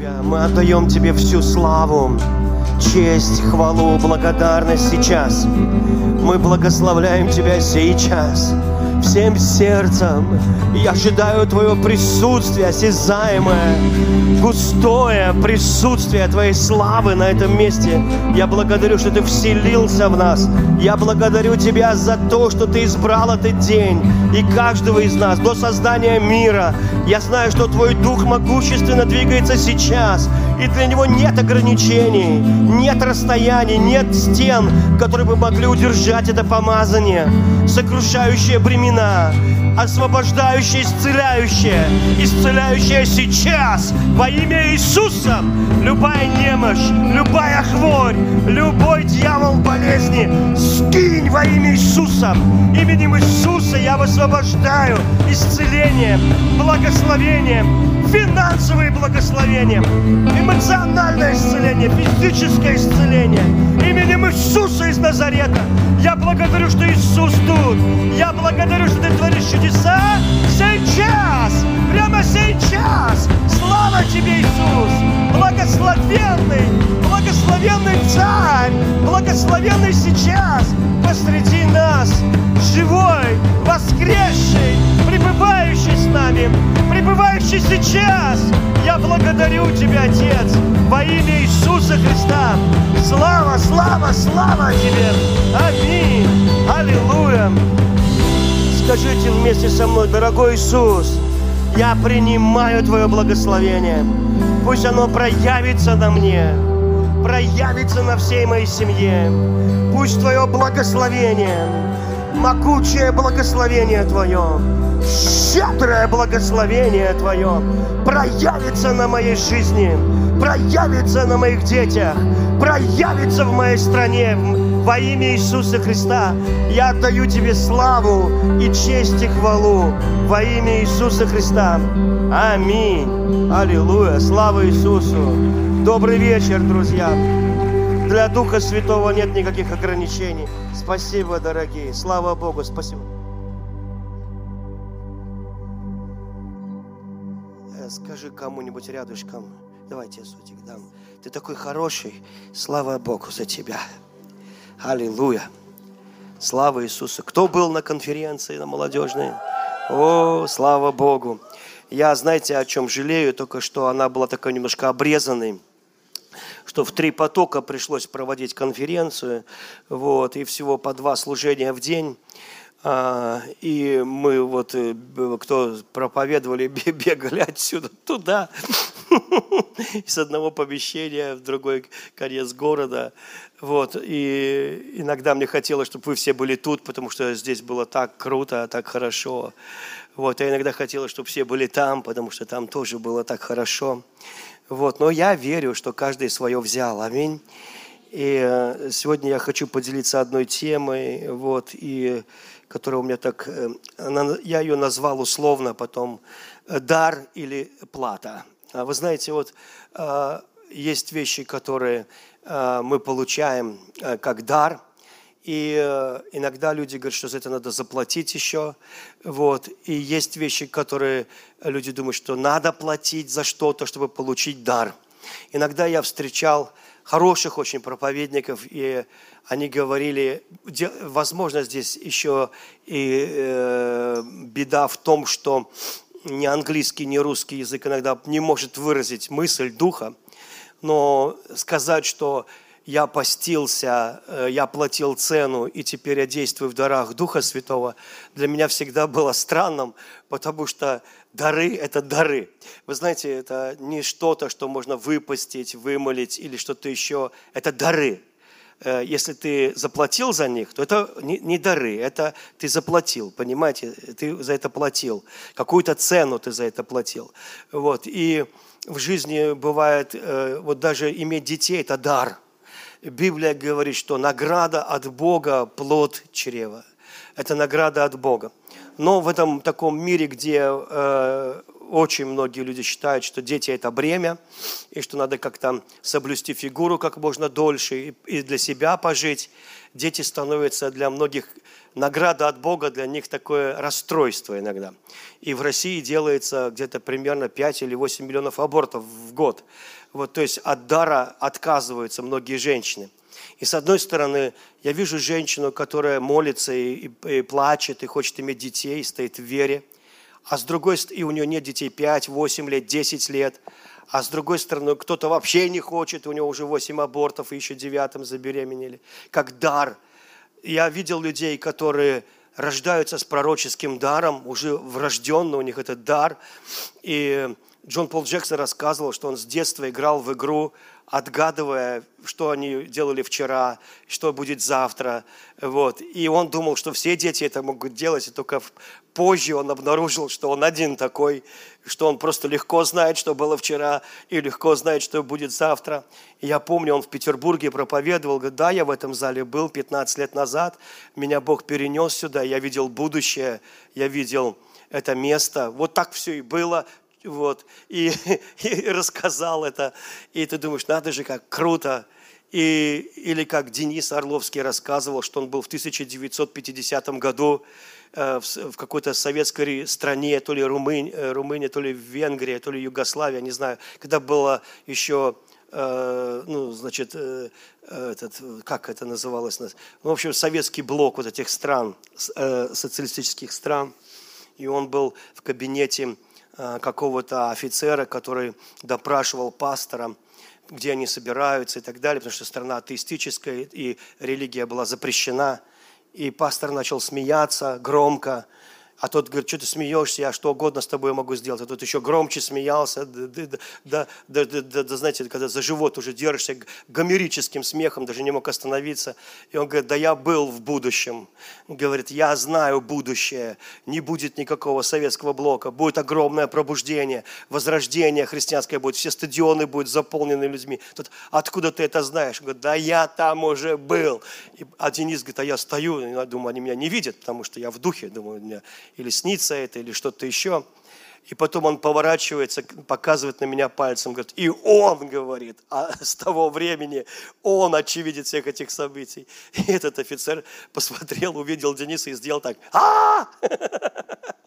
Тебя. Мы отдаем Тебе всю славу, честь, хвалу, благодарность сейчас. Мы благословляем Тебя сейчас всем сердцем. Я ожидаю Твое присутствие осязаемое, густое присутствие Твоей славы на этом месте. Я благодарю, что Ты вселился в нас. Я благодарю Тебя за то, что Ты избрал этот день и каждого из нас до создания мира. Я знаю, что Твой Дух могущественно двигается сейчас, и для Него нет ограничений, нет расстояний, нет стен, которые бы могли удержать это помазание, сокрушающее бремена, освобождающее, исцеляющее, исцеляющее сейчас во имя Иисуса. Любая немощь, любая хворь, любой дьявол болезни, скинь во имя Иисуса. Именем Иисуса я высвобождаю исцеление, благословение, финансовые благословения, эмоциональное исцеление, физическое исцеление. Именем Иисуса из Назарета я благодарю, что Иисус тут. Я благодарю, что Ты творишь чудеса сейчас, прямо сейчас. Слава Тебе, Иисус! Благословенный, благословенный Царь, благословенный сейчас посреди нас, живой, воскресший, пребывающий с нами, пребывающий сейчас. Я благодарю Тебя, Отец, во имя Иисуса Христа. Слава, слава, слава Тебе! Аминь! Аллилуйя! Скажите вместе со мной, дорогой Иисус, я принимаю Твое благословение. Пусть оно проявится на мне, проявится на всей моей семье. Пусть Твое благословение, могучее благословение Твое, щедрое благословение Твое проявится на моей жизни, проявится на моих детях, проявится в моей стране, во имя Иисуса Христа я отдаю Тебе славу и честь и хвалу во имя Иисуса Христа. Аминь. Аллилуйя. Слава Иисусу. Добрый вечер, друзья. Для Духа Святого нет никаких ограничений. Спасибо, дорогие. Слава Богу. Спасибо. Скажи кому-нибудь рядышком. Давайте я сотик дам. Ты такой хороший. Слава Богу за тебя. Аллилуйя. Слава Иисусу. Кто был на конференции на молодежной? О, слава Богу. Я, знаете, о чем жалею, только что она была такая немножко обрезанной что в три потока пришлось проводить конференцию, вот, и всего по два служения в день. А, и мы вот, э, кто проповедовали, бегали отсюда туда, из одного помещения в другой конец города. Вот, и иногда мне хотелось, чтобы вы все были тут, потому что здесь было так круто, так хорошо. Вот, а иногда хотелось, чтобы все были там, потому что там тоже было так хорошо. Вот, но я верю, что каждый свое взял. Аминь. И э, сегодня я хочу поделиться одной темой, вот, и которая у меня так, э, она, я ее назвал условно потом э, дар или плата. А вы знаете, вот есть вещи, которые Э, мы получаем э, как дар. И э, иногда люди говорят, что за это надо заплатить еще. Вот. И есть вещи, которые люди думают, что надо платить за что-то, чтобы получить дар. Иногда я встречал хороших очень проповедников, и они говорили, возможно, здесь еще и э, беда в том, что ни английский, ни русский язык иногда не может выразить мысль духа но сказать, что я постился, э, я платил цену, и теперь я действую в дарах Духа Святого, для меня всегда было странным, потому что дары – это дары. Вы знаете, это не что-то, что можно выпустить, вымолить или что-то еще. Это дары. Э, если ты заплатил за них, то это не дары, это ты заплатил, понимаете? Ты за это платил. Какую-то цену ты за это платил. Вот. И в жизни бывает, э, вот даже иметь детей – это дар. Библия говорит, что награда от Бога – плод чрева. Это награда от Бога. Но в этом таком мире, где э, очень многие люди считают, что дети – это бремя, и что надо как-то соблюсти фигуру как можно дольше и для себя пожить, дети становятся для многих награда от Бога, для них такое расстройство иногда. И в России делается где-то примерно 5 или 8 миллионов абортов в год. Вот, то есть от дара отказываются многие женщины. И с одной стороны, я вижу женщину, которая молится и, и, и плачет, и хочет иметь детей, стоит в вере – а с другой и у нее нет детей 5, 8 лет, 10 лет, а с другой стороны, кто-то вообще не хочет, у него уже 8 абортов, и еще девятым забеременели, как дар. Я видел людей, которые рождаются с пророческим даром, уже врожденно у них этот дар. И Джон Пол Джексон рассказывал, что он с детства играл в игру отгадывая, что они делали вчера, что будет завтра. Вот. И он думал, что все дети это могут делать, и только позже он обнаружил, что он один такой, что он просто легко знает, что было вчера, и легко знает, что будет завтра. И я помню, он в Петербурге проповедовал, говорит, да, я в этом зале был 15 лет назад, меня Бог перенес сюда, я видел будущее, я видел это место. Вот так все и было вот, и, и рассказал это, и ты думаешь, надо же, как круто. И, или как Денис Орловский рассказывал, что он был в 1950 году э, в, в какой-то советской стране, то ли Румыния, э, Румыния, то ли Венгрия, то ли Югославия, не знаю, когда было еще э, ну, значит, этот, как это называлось, ну, в общем, советский блок вот этих стран, социалистических стран, и он был в кабинете какого-то офицера, который допрашивал пастора, где они собираются и так далее, потому что страна атеистическая, и религия была запрещена. И пастор начал смеяться громко, а тот говорит, что ты смеешься, я что угодно с тобой могу сделать. А тот еще громче смеялся, да, да, да, да, да, знаете, когда за живот уже держишься гомерическим смехом, даже не мог остановиться. И он говорит, да я был в будущем. Он говорит, я знаю будущее, не будет никакого советского блока, будет огромное пробуждение, возрождение христианское будет, все стадионы будут заполнены людьми. Тут, откуда ты это знаешь? Он говорит, да я там уже был. И, а Денис говорит, а я стою, я думаю, они меня не видят, потому что я в духе, думаю, меня или снится это, или что-то еще. И потом он поворачивается, показывает на меня пальцем, говорит, и он говорит, а с того времени он очевидец всех этих событий. И этот офицер посмотрел, увидел Дениса и сделал так, а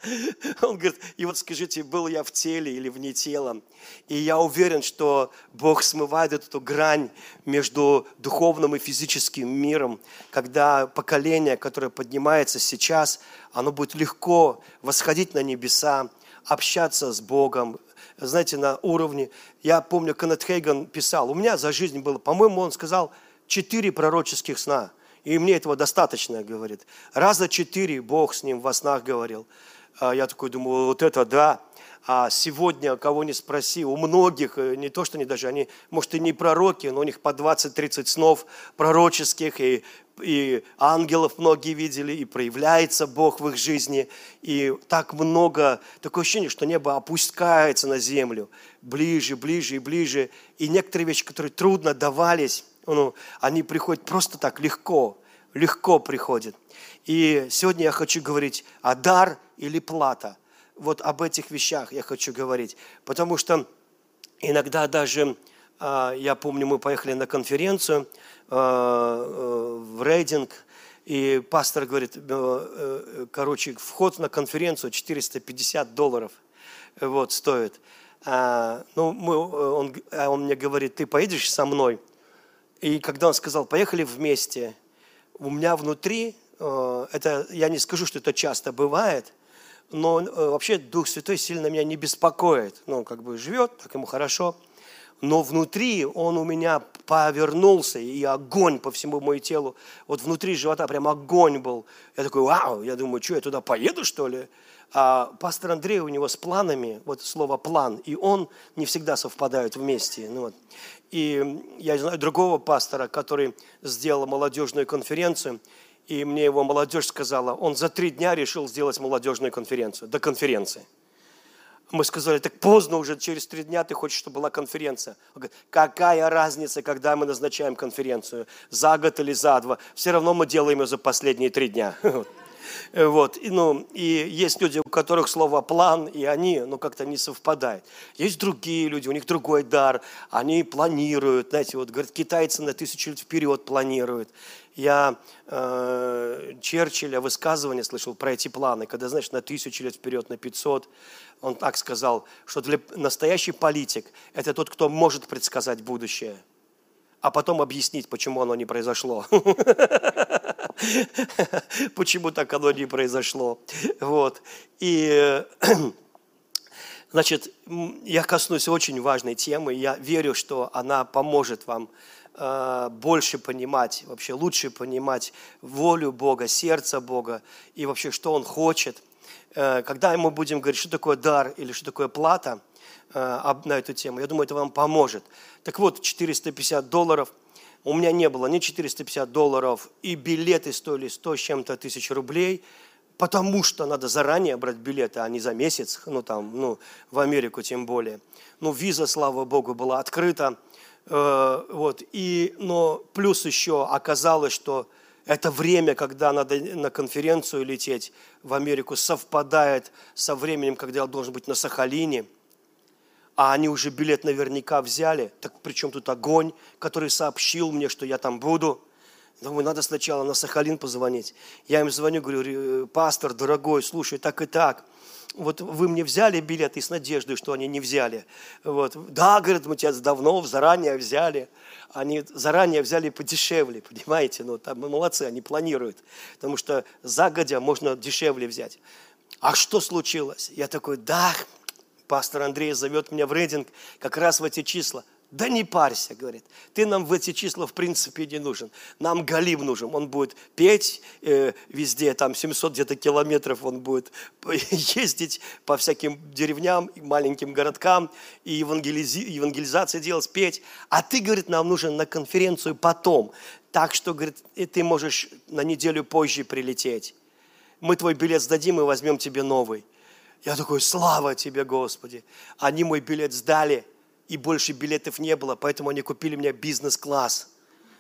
Он говорит, и вот скажите, был я в теле или вне тела? И я уверен, что Бог смывает эту грань между духовным и физическим миром, когда поколение, которое поднимается сейчас, оно будет легко восходить на небеса, общаться с Богом, знаете, на уровне. Я помню, Кеннет Хейган писал, у меня за жизнь было, по-моему, он сказал, четыре пророческих сна. И мне этого достаточно, говорит. Раза четыре Бог с ним во снах говорил. А я такой думаю, вот это да. А сегодня, кого не спроси, у многих, э, не то что они даже, они, может, и не пророки, но у них по 20-30 снов пророческих, и, и ангелов многие видели, и проявляется Бог в их жизни. И так много, такое ощущение, что небо опускается на землю, ближе, ближе и ближе. И некоторые вещи, которые трудно давались, ну, они приходят просто так легко, легко приходят. И сегодня я хочу говорить о дар или плата – вот об этих вещах я хочу говорить. Потому что иногда даже, а, я помню, мы поехали на конференцию в рейдинг, и пастор говорит, э, э, короче, вход на конференцию 450 долларов вот, стоит. А, ну, мы, он, он мне говорит, ты поедешь со мной? И когда он сказал, поехали вместе, у меня внутри, это, я не скажу, что это часто бывает, но э, вообще Дух Святой сильно меня не беспокоит. Ну, как бы живет, так ему хорошо. Но внутри он у меня повернулся, и огонь по всему моему телу. Вот внутри живота прям огонь был. Я такой, вау, я думаю, что, я туда поеду, что ли? А пастор Андрей у него с планами, вот слово план, и он не всегда совпадают вместе. Ну, вот. И я знаю другого пастора, который сделал молодежную конференцию, и мне его молодежь сказала, он за три дня решил сделать молодежную конференцию, до конференции. Мы сказали, так поздно уже, через три дня ты хочешь, чтобы была конференция. Он говорит, какая разница, когда мы назначаем конференцию, за год или за два, все равно мы делаем ее за последние три дня. Э, вот, и, ну, и есть люди, у которых слово план, и они, ну, как-то не совпадают. Есть другие люди, у них другой дар, они планируют, знаете, вот, говорят, китайцы на тысячу лет вперед планируют. Я э, Черчилля высказывание слышал про эти планы, когда, знаешь, на тысячу лет вперед, на 500, он так сказал, что для настоящий политик – это тот, кто может предсказать будущее, а потом объяснить, почему оно не произошло. Почему так оно не произошло. Вот. И Значит, я коснусь очень важной темы. Я верю, что она поможет вам э, больше понимать, вообще лучше понимать волю Бога, сердце Бога и вообще, что Он хочет. Э, когда мы будем говорить, что такое дар или что такое плата э, на эту тему, я думаю, это вам поможет. Так вот, 450 долларов – у меня не было ни 450 долларов, и билеты стоили 100 с чем-то тысяч рублей, потому что надо заранее брать билеты, а не за месяц, ну там, ну, в Америку тем более. Ну, виза, слава богу, была открыта, э, вот, и, но плюс еще оказалось, что это время, когда надо на конференцию лететь в Америку, совпадает со временем, когда я должен быть на Сахалине – а они уже билет наверняка взяли. Так причем тут огонь, который сообщил мне, что я там буду. Думаю, надо сначала на Сахалин позвонить. Я им звоню, говорю, пастор, дорогой, слушай, так и так. Вот вы мне взяли билет и с надеждой, что они не взяли. Вот. Да, говорят, мы тебя давно, заранее взяли. Они заранее взяли подешевле, понимаете? Ну, там молодцы, они планируют. Потому что загодя можно дешевле взять. А что случилось? Я такой, да, пастор Андрей зовет меня в рейдинг как раз в эти числа. Да не парься, говорит, ты нам в эти числа в принципе не нужен. Нам Галим нужен, он будет петь э, везде, там 700 где-то километров он будет ездить по всяким деревням, маленьким городкам и евангелизи, евангелизации делать, петь. А ты, говорит, нам нужен на конференцию потом. Так что, говорит, ты можешь на неделю позже прилететь. Мы твой билет сдадим и возьмем тебе новый. Я такой, слава тебе, Господи. Они мой билет сдали, и больше билетов не было, поэтому они купили мне бизнес-класс.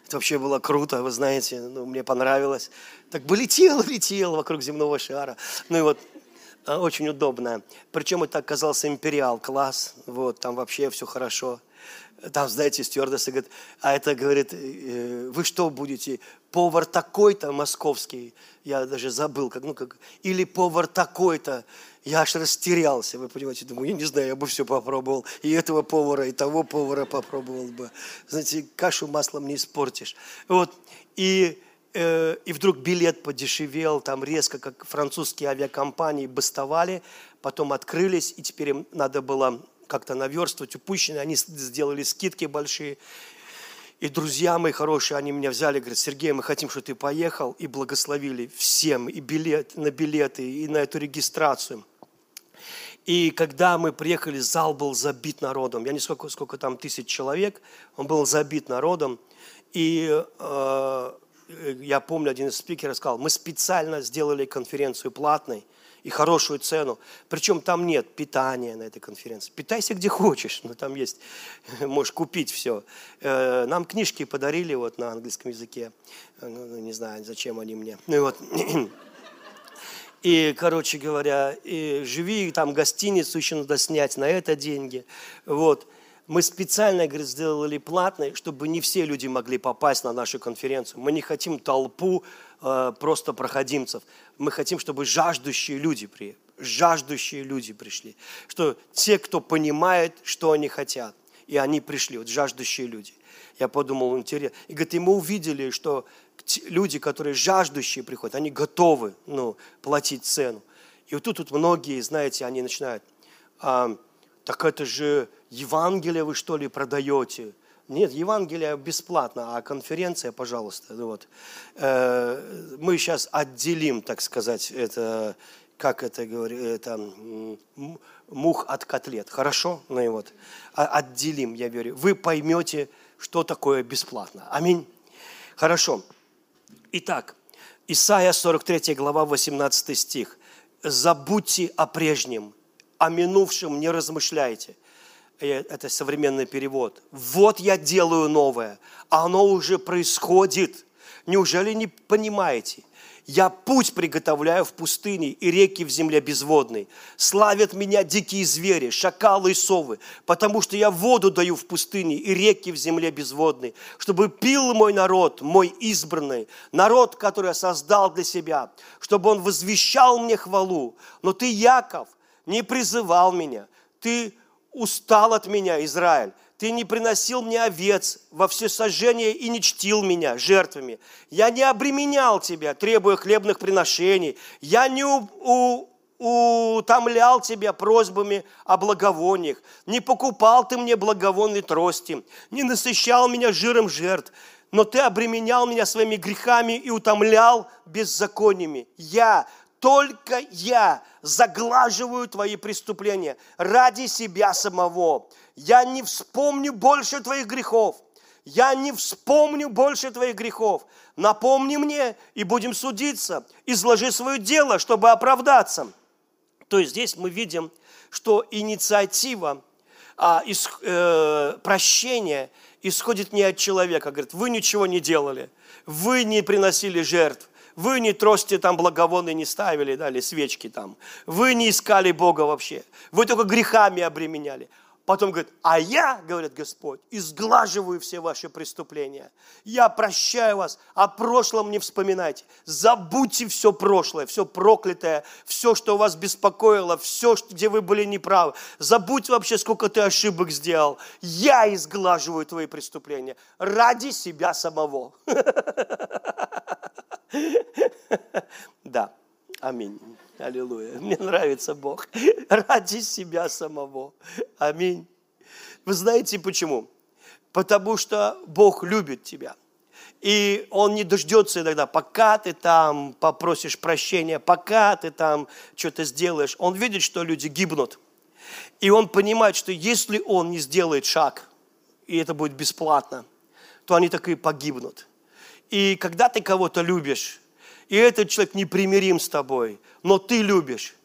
Это вообще было круто, вы знаете, ну, мне понравилось. Так бы летел, летел вокруг земного шара. Ну и вот, а, очень удобно. Причем это оказался империал класс, вот, там вообще все хорошо. Там, знаете, стюардесса говорит, а это, говорит, «Э, вы что будете, повар такой-то московский, я даже забыл, как, ну, как, или повар такой-то, я аж растерялся, вы понимаете, думаю, я не знаю, я бы все попробовал, и этого повара, и того повара попробовал бы. Знаете, кашу маслом не испортишь. Вот, и, э, и вдруг билет подешевел, там резко, как французские авиакомпании бастовали, потом открылись, и теперь им надо было как-то наверстывать упущенные, они сделали скидки большие. И друзья мои хорошие, они меня взяли, говорят, Сергей, мы хотим, чтобы ты поехал, и благословили всем, и билет, на билеты, и на эту регистрацию. И когда мы приехали, зал был забит народом. Я не сколько, сколько там тысяч человек, он был забит народом. И э, я помню, один из спикеров сказал, мы специально сделали конференцию платной, и хорошую цену. Причем там нет питания на этой конференции. Питайся где хочешь, но там есть, можешь купить все. Э, нам книжки подарили вот на английском языке. Ну, ну, не знаю, зачем они мне. Ну и вот. И, короче говоря, и живи, там гостиницу еще надо снять на это деньги. Вот мы специально, говорит, сделали платной, чтобы не все люди могли попасть на нашу конференцию. Мы не хотим толпу э, просто проходимцев. Мы хотим, чтобы жаждущие люди при, жаждущие люди пришли. Что те, кто понимает, что они хотят. И они пришли, вот жаждущие люди. Я подумал, интересно. И говорит, и мы увидели, что люди, которые жаждущие приходят, они готовы ну, платить цену. И вот тут, тут многие, знаете, они начинают, а, так это же Евангелие вы что ли продаете? Нет, Евангелие бесплатно, а конференция, пожалуйста. Ну вот. Э, мы сейчас отделим, так сказать, это, как это говорю, это мух от котлет. Хорошо? Ну и вот. А, отделим, я верю. Вы поймете, что такое бесплатно. Аминь. Хорошо. Итак, Исайя 43 глава 18 стих. «Забудьте о прежнем, о минувшем не размышляйте, это современный перевод. Вот я делаю новое, а оно уже происходит. Неужели не понимаете? Я путь приготовляю в пустыне и реки в земле безводной. Славят меня дикие звери, шакалы и совы, потому что я воду даю в пустыне и реки в земле безводной, чтобы пил мой народ, мой избранный, народ, который я создал для себя, чтобы он возвещал мне хвалу. Но ты, Яков, не призывал меня, ты устал от меня, Израиль. Ты не приносил мне овец во все сожжения и не чтил меня жертвами. Я не обременял тебя, требуя хлебных приношений. Я не у, у, утомлял тебя просьбами о благовониях. Не покупал ты мне благовонной трости. Не насыщал меня жиром жертв. Но ты обременял меня своими грехами и утомлял беззакониями. Я только я заглаживаю твои преступления ради себя самого. Я не вспомню больше твоих грехов. Я не вспомню больше твоих грехов. Напомни мне, и будем судиться. Изложи свое дело, чтобы оправдаться. То есть здесь мы видим, что инициатива а, ис, э, прощения исходит не от человека. Говорит, вы ничего не делали, вы не приносили жертв, вы не трости там благовонные не ставили, да, или свечки там. Вы не искали Бога вообще. Вы только грехами обременяли. Потом говорит, а я, говорит Господь, изглаживаю все ваши преступления. Я прощаю вас, о прошлом не вспоминайте. Забудьте все прошлое, все проклятое, все, что вас беспокоило, все, где вы были неправы. Забудь вообще, сколько ты ошибок сделал. Я изглаживаю твои преступления ради себя самого. Да, аминь. Аллилуйя. Мне нравится Бог. Ради себя самого. Аминь. Вы знаете почему? Потому что Бог любит тебя. И Он не дождется иногда, пока ты там попросишь прощения, пока ты там что-то сделаешь. Он видит, что люди гибнут. И Он понимает, что если Он не сделает шаг, и это будет бесплатно, то они так и погибнут. И когда ты кого-то любишь, и этот человек непримирим с тобой, но ты любишь,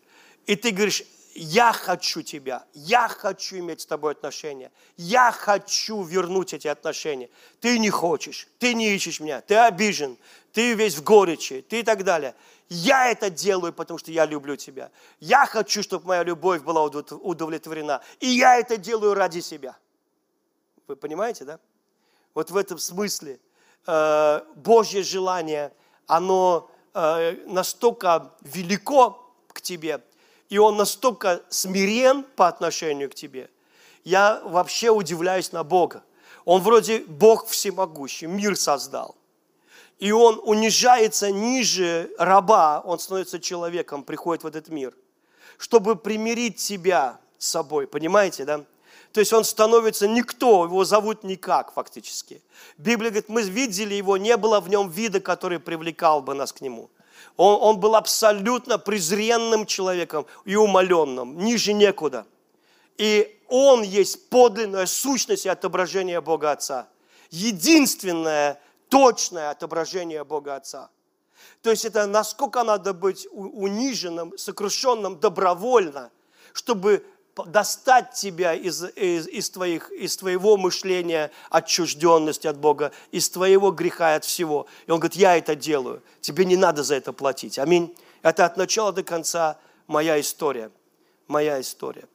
и ты говоришь, я хочу тебя, я хочу иметь с тобой отношения, я хочу вернуть эти отношения. Ты не хочешь, ты не ищешь меня, ты обижен, ты весь в горечи, ты и так далее. Я это делаю, потому что я люблю тебя. Я хочу, чтобы моя любовь была удовлетворена. И я это делаю ради себя. Вы понимаете, да? Вот в этом смысле э, Божье желание, оно Э, настолько велико к тебе, и он настолько смирен по отношению к тебе. Я вообще удивляюсь на Бога. Он вроде Бог всемогущий, мир создал. И он унижается ниже раба, он становится человеком, приходит в этот мир, чтобы примирить себя с собой, понимаете, да? То есть он становится никто, его зовут никак фактически. Библия говорит, мы видели его, не было в нем вида, который привлекал бы нас к нему. Он, он был абсолютно презренным человеком и умоленным, ниже некуда. И он есть подлинная сущность и отображение Бога Отца. Единственное точное отображение Бога Отца. То есть это насколько надо быть униженным, сокрушенным добровольно, чтобы достать тебя из, из, из, твоих, из твоего мышления отчужденности от Бога, из твоего греха и от всего. И он говорит, я это делаю, тебе не надо за это платить. Аминь. Это от начала до конца моя история. Моя история.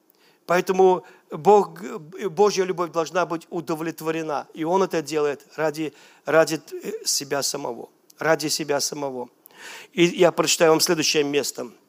Поэтому Бог, Божья любовь должна быть удовлетворена. И Он это делает ради, ради себя самого. Ради себя самого. И я прочитаю вам следующее место –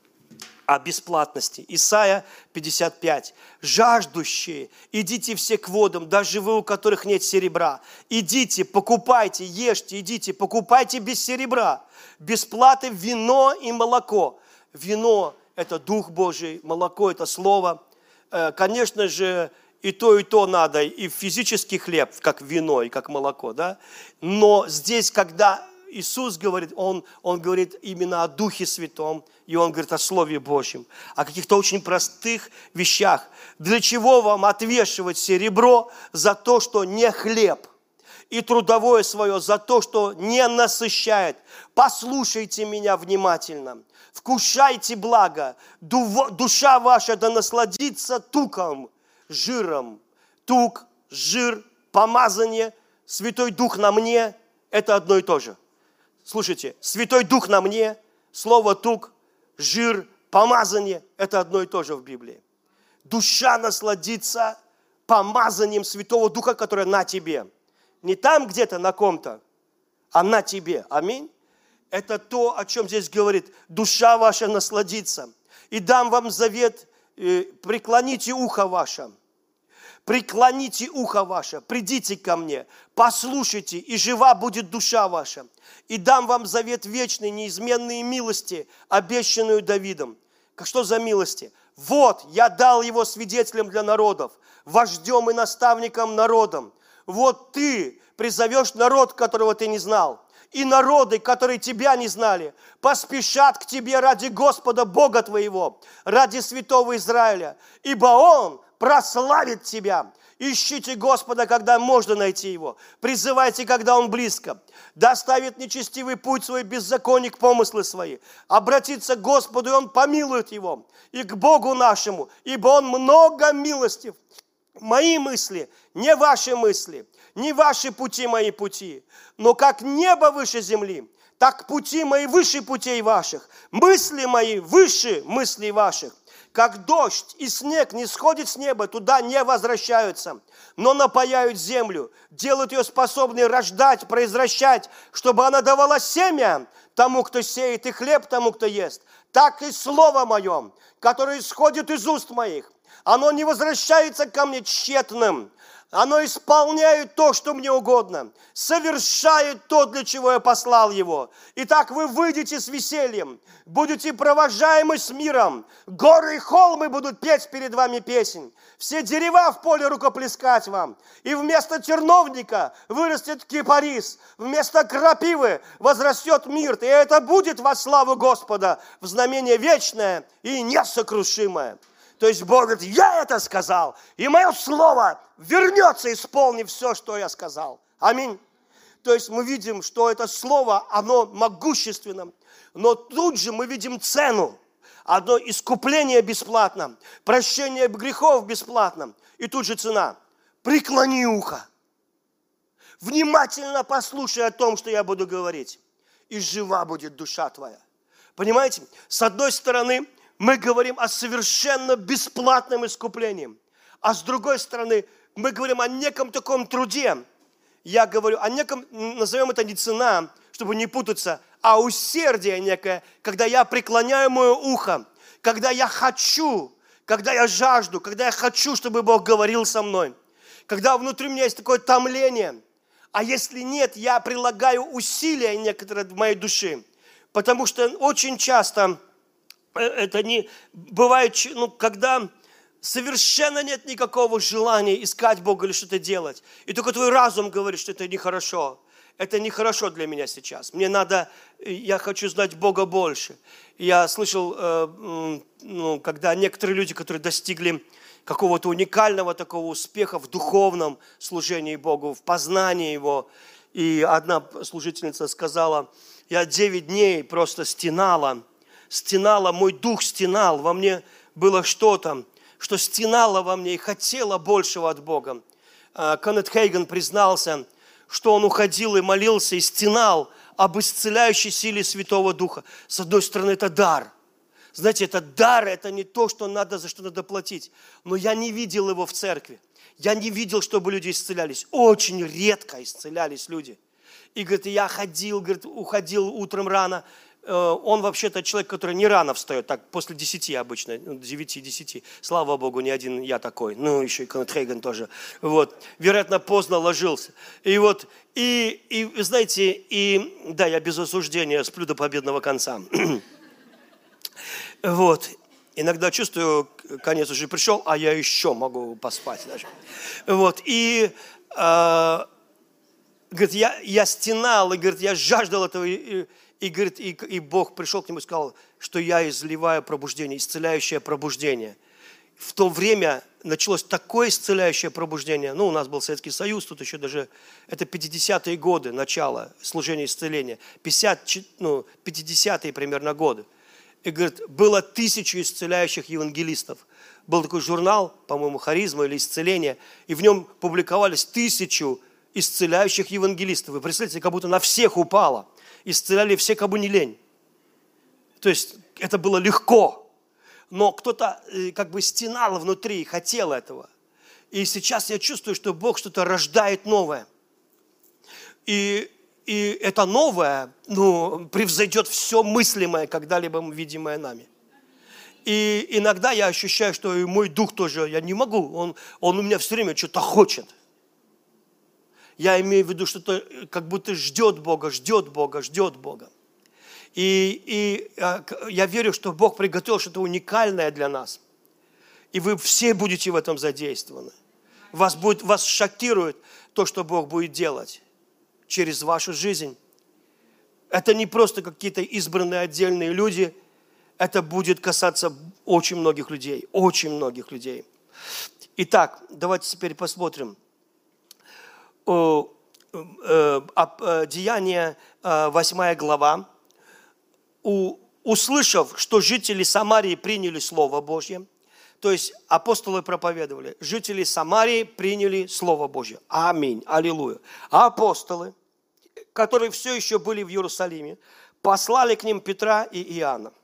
о бесплатности. Исайя 55. «Жаждущие, идите все к водам, даже вы, у которых нет серебра. Идите, покупайте, ешьте, идите, покупайте без серебра. Бесплаты вино и молоко». Вино – это Дух Божий, молоко – это Слово. Э, конечно же, и то, и то надо, и физический хлеб, как вино и как молоко, да? Но здесь, когда Иисус говорит, он, он говорит именно о Духе Святом, и Он говорит о Слове Божьем, о каких-то очень простых вещах. Для чего вам отвешивать серебро за то, что не хлеб? и трудовое свое за то, что не насыщает. Послушайте меня внимательно. Вкушайте благо. Душа ваша да насладится туком, жиром. Тук, жир, помазание, Святой Дух на мне – это одно и то же. Слушайте, Святой Дух на мне – Слово тук, жир, помазание – это одно и то же в Библии. Душа насладится помазанием Святого Духа, которое на тебе. Не там где-то на ком-то, а на тебе. Аминь. Это то, о чем здесь говорит. Душа ваша насладится. И дам вам завет, э, преклоните ухо ваше – преклоните ухо ваше, придите ко мне, послушайте, и жива будет душа ваша. И дам вам завет вечный, неизменные милости, обещанную Давидом. Что за милости? Вот, я дал его свидетелем для народов, вождем и наставником народом. Вот ты призовешь народ, которого ты не знал, и народы, которые тебя не знали, поспешат к тебе ради Господа Бога твоего, ради святого Израиля, ибо Он прославит тебя. Ищите Господа, когда можно найти Его. Призывайте, когда Он близко. Доставит нечестивый путь свой, беззаконник помыслы свои. Обратиться к Господу, и Он помилует его. И к Богу нашему, ибо Он много милостив. Мои мысли, не ваши мысли, не ваши пути мои пути, но как небо выше земли, так пути мои выше путей ваших, мысли мои выше мыслей ваших как дождь и снег не сходит с неба, туда не возвращаются, но напаяют землю, делают ее способной рождать, произвращать, чтобы она давала семя тому, кто сеет, и хлеб тому, кто ест. Так и слово мое, которое исходит из уст моих, оно не возвращается ко мне тщетным, оно исполняет то, что мне угодно, совершает то, для чего я послал его. Итак, вы выйдете с весельем, будете провожаемы с миром, горы и холмы будут петь перед вами песнь, все дерева в поле рукоплескать вам, и вместо терновника вырастет кипарис, вместо крапивы возрастет мир, и это будет во славу Господа, в знамение вечное и несокрушимое. То есть Бог говорит, я это сказал, и мое слово вернется, исполнив все, что я сказал. Аминь. То есть мы видим, что это слово, оно могущественно, но тут же мы видим цену. Одно искупление бесплатно, прощение грехов бесплатно, и тут же цена. Преклони ухо. Внимательно послушай о том, что я буду говорить, и жива будет душа твоя. Понимаете? С одной стороны, мы говорим о совершенно бесплатном искуплении. А с другой стороны, мы говорим о неком таком труде. Я говорю о неком, назовем это не цена, чтобы не путаться, а усердие некое, когда я преклоняю мое ухо, когда я хочу, когда я жажду, когда я хочу, чтобы Бог говорил со мной, когда внутри меня есть такое томление, а если нет, я прилагаю усилия некоторые в моей души, потому что очень часто это не бывает, ну, когда совершенно нет никакого желания искать Бога или что-то делать. И только твой разум говорит, что это нехорошо. Это нехорошо для меня сейчас. Мне надо, я хочу знать Бога больше. Я слышал, э, ну, когда некоторые люди, которые достигли какого-то уникального такого успеха в духовном служении Богу, в познании Его, и одна служительница сказала, я 9 дней просто стенала, стенала, мой дух стенал, во мне было что-то, что стенало во мне и хотело большего от Бога. А, Коннет Хейган признался, что он уходил и молился и стенал об исцеляющей силе Святого Духа. С одной стороны, это дар. Знаете, это дар, это не то, что надо, за что надо платить. Но я не видел его в церкви. Я не видел, чтобы люди исцелялись. Очень редко исцелялись люди. И говорит, я ходил, говорит, уходил утром рано, он вообще-то человек, который не рано встает, так после 10 обычно, 9-10. Ну, Слава Богу, не один я такой. Ну, еще и Коннет Хейган тоже. Вот. Вероятно, поздно ложился. И вот, и, и знаете, и да, я без осуждения сплю до победного конца. вот. Иногда чувствую, конец уже пришел, а я еще могу поспать даже. Вот. И э, говорит, я, я стенал, и говорит, я жаждал этого. И, и, говорит, и, и Бог пришел к нему и сказал, что я изливаю пробуждение, исцеляющее пробуждение. В то время началось такое исцеляющее пробуждение. Ну, у нас был Советский Союз, тут еще даже, это 50-е годы, начало служения исцеления. 50, ну, 50-е примерно годы. И говорит, было тысячу исцеляющих евангелистов. Был такой журнал, по-моему, «Харизма» или «Исцеление», и в нем публиковались тысячу исцеляющих евангелистов. Вы представляете, как будто на всех упало – исцеляли все, кому не лень. То есть это было легко, но кто-то э, как бы стенал внутри и хотел этого. И сейчас я чувствую, что Бог что-то рождает новое. И, и это новое ну, превзойдет все мыслимое, когда-либо видимое нами. И иногда я ощущаю, что и мой дух тоже, я не могу, он, он у меня все время что-то хочет. Я имею в виду, что-то как будто ждет Бога, ждет Бога, ждет Бога. И, и а, я верю, что Бог приготовил что-то уникальное для нас. И вы все будете в этом задействованы. Вас, будет, вас шокирует то, что Бог будет делать через вашу жизнь. Это не просто какие-то избранные отдельные люди – это будет касаться очень многих людей, очень многих людей. Итак, давайте теперь посмотрим. Э, э, Деяние 8 э, глава. Услышав, что жители Самарии приняли Слово Божье, то есть апостолы проповедовали, жители Самарии приняли Слово Божье. Аминь, аллилуйя. А апостолы, которые все еще были в Иерусалиме, послали к ним Петра и Иоанна –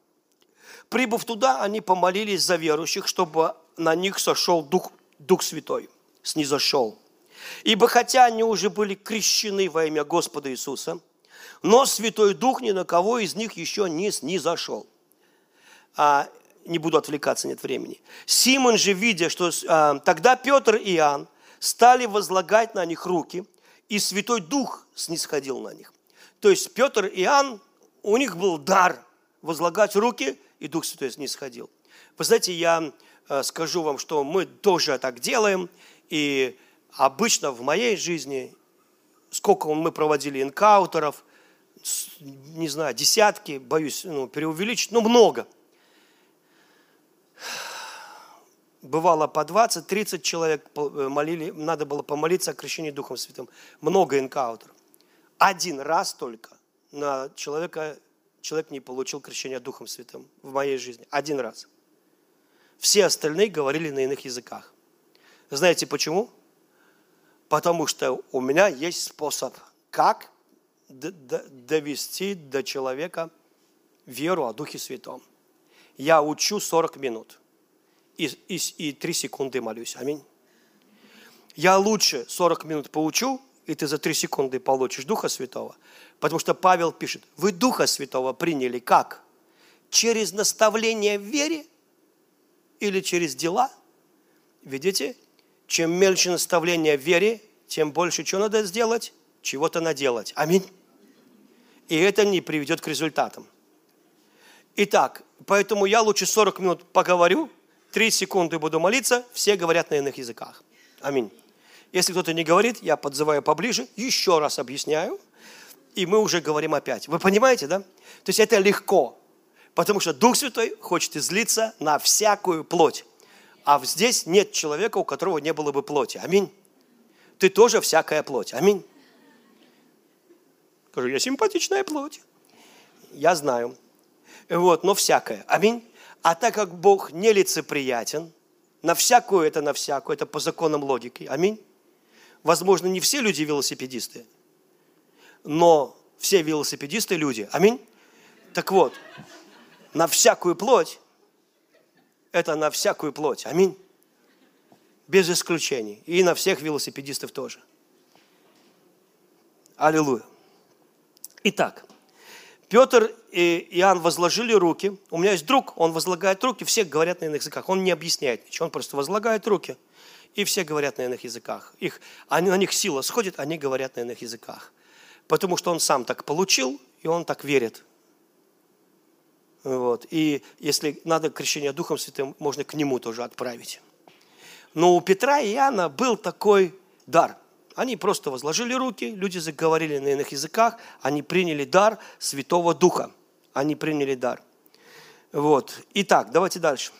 Прибыв туда, они помолились за верующих, чтобы на них сошел Дух, Дух Святой, снизошел. Ибо хотя они уже были крещены во имя Господа Иисуса, но Святой Дух ни на кого из них еще не снизошел. А, не буду отвлекаться, нет времени. Симон же, видя, что а, тогда Петр и Иоанн стали возлагать на них руки, и Святой Дух снисходил на них. То есть Петр и Иоанн, у них был дар возлагать руки – и Дух Святой не сходил. Вы знаете, я э, скажу вам, что мы тоже так делаем, и обычно в моей жизни, сколько мы проводили инкаутеров, не знаю, десятки, боюсь ну, преувеличить, но много. Бывало по 20-30 человек э, молили, надо было помолиться о крещении Духом Святым. Много инкаутеров. Один раз только на человека человек не получил крещение Духом Святым в моей жизни. Один раз. Все остальные говорили на иных языках. Знаете почему? Потому что у меня есть способ, как довести до человека веру о Духе Святом. Я учу 40 минут и, и, и 3 секунды молюсь. Аминь. Я лучше 40 минут поучу, и ты за 3 секунды получишь Духа Святого, Потому что Павел пишет, вы Духа Святого приняли как? Через наставление в вере или через дела? Видите? Чем мельче наставление в вере, тем больше что надо сделать? Чего-то наделать. Аминь. И это не приведет к результатам. Итак, поэтому я лучше 40 минут поговорю, 3 секунды буду молиться, все говорят на иных языках. Аминь. Если кто-то не говорит, я подзываю поближе, еще раз объясняю – и мы уже говорим опять. Вы понимаете, да? То есть это легко, потому что Дух Святой хочет излиться на всякую плоть. А здесь нет человека, у которого не было бы плоти. Аминь. Ты тоже всякая плоть. Аминь. Скажу, я симпатичная плоть. Я знаю. Вот, но всякая. Аминь. А так как Бог нелицеприятен, на всякую это на всякую, это по законам логики. Аминь. Возможно, не все люди велосипедисты, но все велосипедисты люди. Аминь. Так вот, на всякую плоть, это на всякую плоть. Аминь. Без исключений. И на всех велосипедистов тоже. Аллилуйя. Итак, Петр и Иоанн возложили руки. У меня есть друг, он возлагает руки, все говорят на иных языках. Он не объясняет ничего, он просто возлагает руки. И все говорят на иных языках. Их, они, на них сила сходит, они говорят на иных языках потому что он сам так получил, и он так верит. Вот. И если надо крещение Духом Святым, можно к нему тоже отправить. Но у Петра и Иоанна был такой дар. Они просто возложили руки, люди заговорили на иных языках, они приняли дар Святого Духа. Они приняли дар. Вот. Итак, давайте дальше.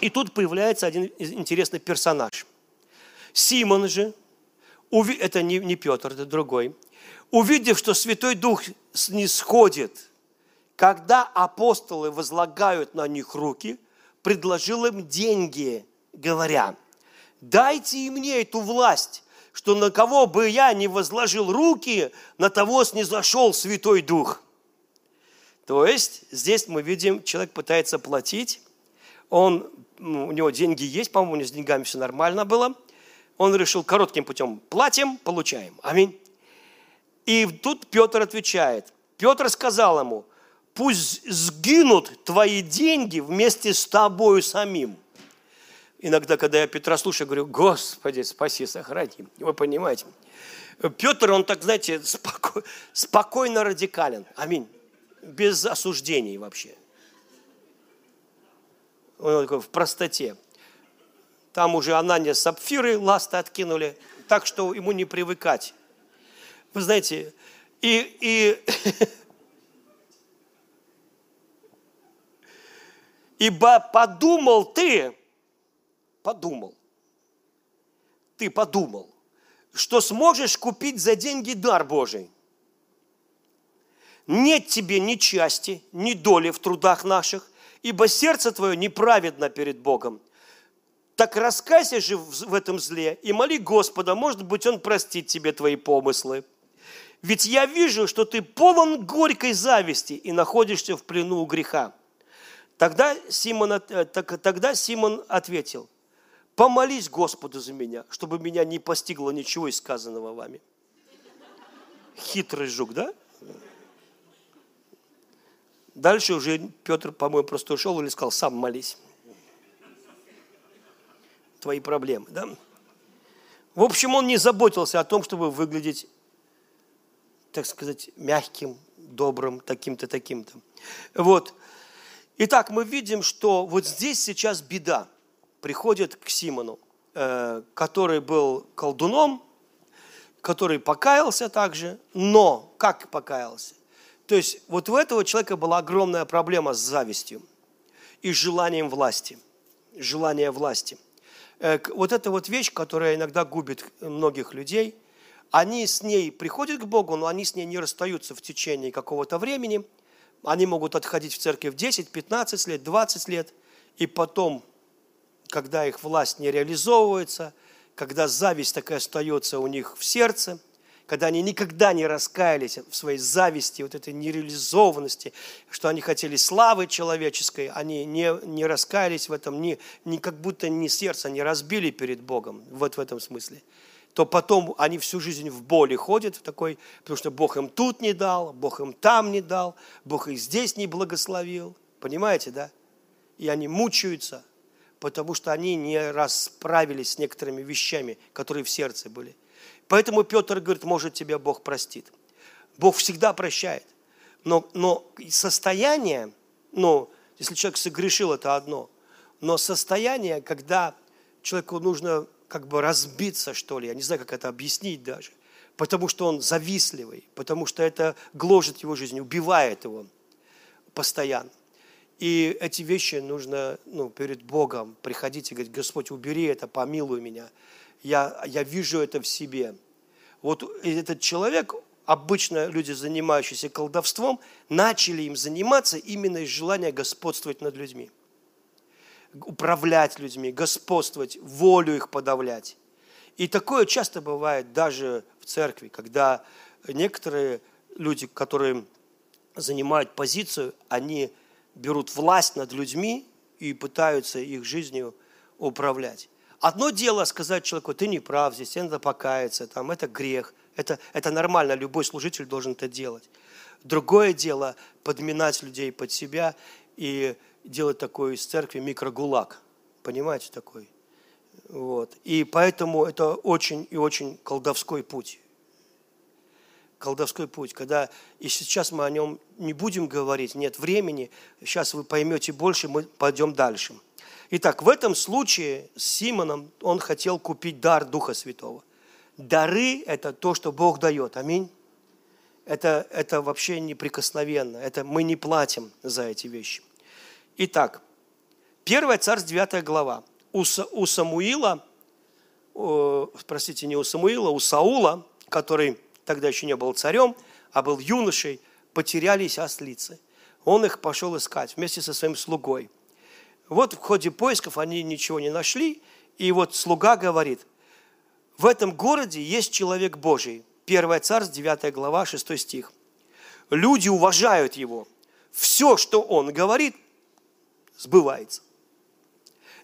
И тут появляется один интересный персонаж. Симон же, это не, не Петр, это другой, увидев, что Святой Дух снисходит, когда апостолы возлагают на них руки, предложил им деньги, говоря, дайте и мне эту власть, что на кого бы я не возложил руки, на того снизошел Святой Дух. То есть здесь мы видим, человек пытается платить, он, у него деньги есть, по-моему, у него с деньгами все нормально было. Он решил коротким путем, платим, получаем. Аминь. И тут Петр отвечает. Петр сказал ему, пусть сгинут твои деньги вместе с тобою самим. Иногда, когда я Петра слушаю, говорю, Господи, спаси, сохрани. Вы понимаете. Петр, он так, знаете, споко... спокойно радикален. Аминь. Без осуждений вообще. Он такой в простоте. Там уже Анания сапфиры ласты откинули, так что ему не привыкать. Вы знаете, и, и ибо подумал ты, подумал, ты подумал, что сможешь купить за деньги дар Божий. Нет тебе ни части, ни доли в трудах наших, ибо сердце твое неправедно перед Богом. Так раскайся же в этом зле и моли Господа, может быть, Он простит тебе твои помыслы. Ведь я вижу, что ты полон горькой зависти и находишься в плену у греха. Тогда Симон, э, тогда Симон ответил, помолись Господу за меня, чтобы меня не постигло ничего из сказанного вами. Хитрый жук, да? Дальше уже Петр, по-моему, просто ушел или сказал, сам молись. Твои проблемы, да? В общем, он не заботился о том, чтобы выглядеть, так сказать, мягким, добрым, таким-то, таким-то. Вот. Итак, мы видим, что вот здесь сейчас беда приходит к Симону, э, который был колдуном, который покаялся также, но как покаялся? То есть вот у этого человека была огромная проблема с завистью и желанием власти. Желание власти. Э, вот эта вот вещь, которая иногда губит многих людей, они с ней приходят к Богу, но они с ней не расстаются в течение какого-то времени – они могут отходить в церковь 10, 15 лет, 20 лет, и потом, когда их власть не реализовывается, когда зависть такая остается у них в сердце, когда они никогда не раскаялись в своей зависти, вот этой нереализованности, что они хотели славы человеческой, они не, не раскаялись в этом, ни, ни как будто ни сердце не разбили перед Богом, вот в этом смысле то потом они всю жизнь в боли ходят, в такой, потому что Бог им тут не дал, Бог им там не дал, Бог их здесь не благословил. Понимаете, да? И они мучаются, потому что они не расправились с некоторыми вещами, которые в сердце были. Поэтому Петр говорит, может, тебя Бог простит. Бог всегда прощает. Но, но состояние, ну, если человек согрешил, это одно. Но состояние, когда человеку нужно как бы разбиться, что ли, я не знаю, как это объяснить даже, потому что он завистливый, потому что это гложет его жизнь, убивает его постоянно. И эти вещи нужно ну, перед Богом приходить и говорить, Господь, убери это, помилуй меня. Я, я вижу это в себе. Вот этот человек, обычно люди, занимающиеся колдовством, начали им заниматься именно из желания господствовать над людьми управлять людьми, господствовать, волю их подавлять. И такое часто бывает даже в церкви, когда некоторые люди, которые занимают позицию, они берут власть над людьми и пытаются их жизнью управлять. Одно дело сказать человеку, ты не прав, здесь надо покаяться, там, это грех, это, это нормально, любой служитель должен это делать. Другое дело подминать людей под себя и делать такой из церкви микрогулаг. Понимаете такой? Вот. И поэтому это очень и очень колдовской путь. Колдовской путь, когда и сейчас мы о нем не будем говорить, нет времени, сейчас вы поймете больше, мы пойдем дальше. Итак, в этом случае с Симоном он хотел купить дар Духа Святого. Дары – это то, что Бог дает. Аминь. Это, это вообще неприкосновенно. Это мы не платим за эти вещи. Итак, 1 Царств 9 глава. У, у Самуила, о, простите, не у Самуила, у Саула, который тогда еще не был царем, а был юношей, потерялись ослицы. Он их пошел искать вместе со своим слугой. Вот в ходе поисков они ничего не нашли, и вот слуга говорит, в этом городе есть человек Божий. 1 Царств, 9 глава, 6 стих. Люди уважают его – все, что он говорит, сбывается.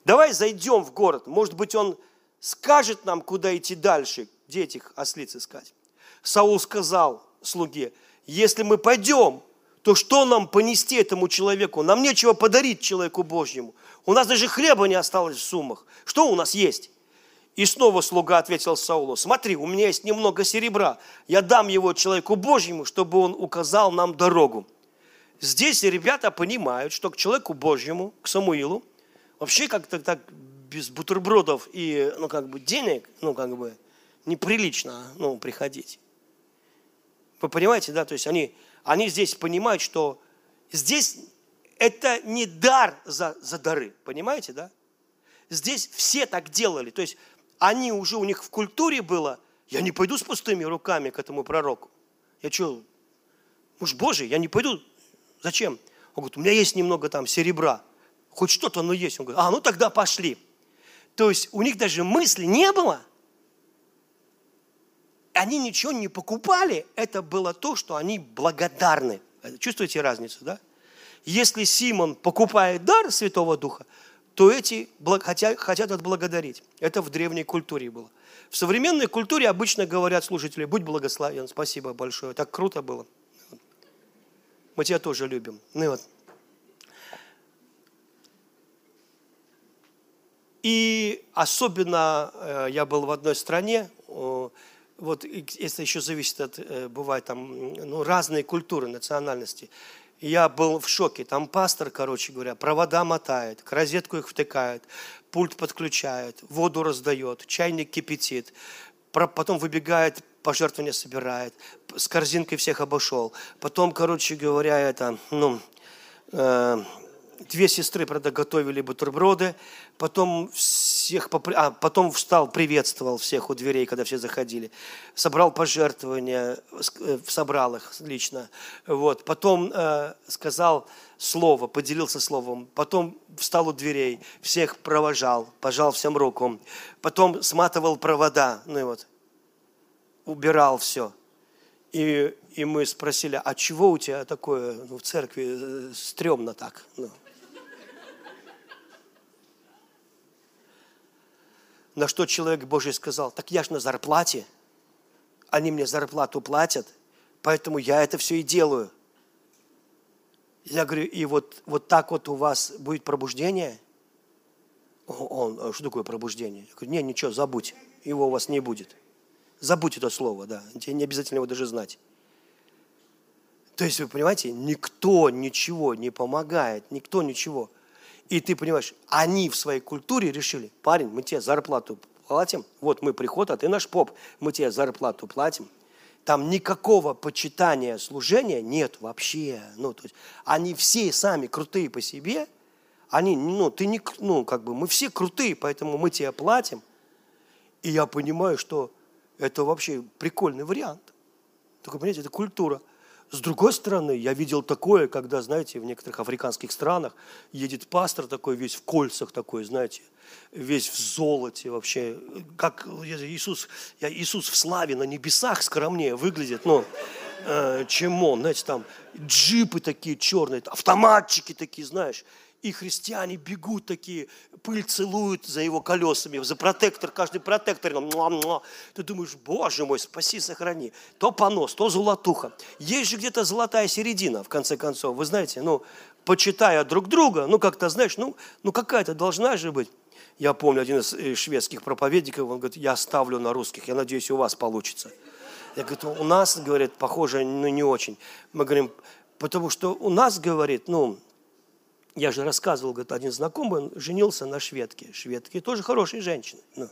Давай зайдем в город. Может быть, он скажет нам, куда идти дальше, где этих ослиц искать. Саул сказал слуге, если мы пойдем, то что нам понести этому человеку? Нам нечего подарить человеку Божьему. У нас даже хлеба не осталось в суммах. Что у нас есть? И снова слуга ответил Саулу, смотри, у меня есть немного серебра, я дам его человеку Божьему, чтобы он указал нам дорогу. Здесь ребята понимают, что к человеку Божьему, к Самуилу, вообще как-то так без бутербродов и, ну, как бы денег, ну, как бы неприлично, ну, приходить. Вы понимаете, да? То есть они, они здесь понимают, что здесь это не дар за, за дары, понимаете, да? Здесь все так делали. То есть они уже, у них в культуре было, я не пойду с пустыми руками к этому пророку. Я что, муж Божий, я не пойду Зачем? Он говорит, у меня есть немного там серебра. Хоть что-то, но есть. Он говорит, а, ну тогда пошли. То есть у них даже мысли не было. Они ничего не покупали. Это было то, что они благодарны. Чувствуете разницу, да? Если Симон покупает дар Святого Духа, то эти хотят, хотят отблагодарить. Это в древней культуре было. В современной культуре обычно говорят служители, будь благословен, спасибо большое, так круто было. Мы тебя тоже любим. Ну и вот. И особенно э, я был в одной стране, вот если еще зависит от, э, бывает там, ну, разные культуры, национальности. Я был в шоке. Там пастор, короче говоря, провода мотает, к розетку их втыкает, пульт подключает, воду раздает, чайник кипятит, потом выбегает пожертвования собирает, с корзинкой всех обошел. Потом, короче говоря, это, ну, э, две сестры, правда, готовили бутерброды, потом всех, а, потом встал, приветствовал всех у дверей, когда все заходили, собрал пожертвования, э, собрал их лично, вот, потом э, сказал слово, поделился словом, потом встал у дверей, всех провожал, пожал всем руку, потом сматывал провода, ну и вот, убирал все. И, и мы спросили, а чего у тебя такое ну, в церкви э, стрёмно так? Ну. На что человек Божий сказал, так я ж на зарплате, они мне зарплату платят, поэтому я это все и делаю. Я говорю, и вот, вот так вот у вас будет пробуждение? Он, «А что такое пробуждение? Я говорю, не, ничего, забудь, его у вас не будет. Забудь это слово, да. Тебе не обязательно его даже знать. То есть, вы понимаете, никто ничего не помогает, никто ничего. И ты понимаешь, они в своей культуре решили, парень, мы тебе зарплату платим, вот мы приход, а ты наш поп, мы тебе зарплату платим. Там никакого почитания служения нет вообще. Ну, то есть, они все сами крутые по себе, они, ну, ты не, ну, как бы, мы все крутые, поэтому мы тебе платим. И я понимаю, что это вообще прикольный вариант. Только, понимаете, это культура. С другой стороны, я видел такое, когда, знаете, в некоторых африканских странах едет пастор такой весь в кольцах такой, знаете, весь в золоте вообще. Как Иисус, я, Иисус в славе на небесах скромнее выглядит, ну, э, чем он, знаете, там джипы такие черные, автоматчики такие, знаешь, и христиане бегут такие, пыль целуют за его колесами, за протектор, каждый протектор. Ты думаешь, боже мой, спаси, сохрани. То понос, то золотуха. Есть же где-то золотая середина, в конце концов. Вы знаете, ну, почитая друг друга, ну, как-то, знаешь, ну, ну какая-то должна же быть. Я помню, один из э, шведских проповедников, он говорит, я ставлю на русских, я надеюсь, у вас получится. Я говорю, у нас, говорит, похоже, ну, не очень. Мы говорим, потому что у нас, говорит, ну, я же рассказывал, говорит, один знакомый, он женился на шведке. Шведки тоже хорошие женщины. Ну.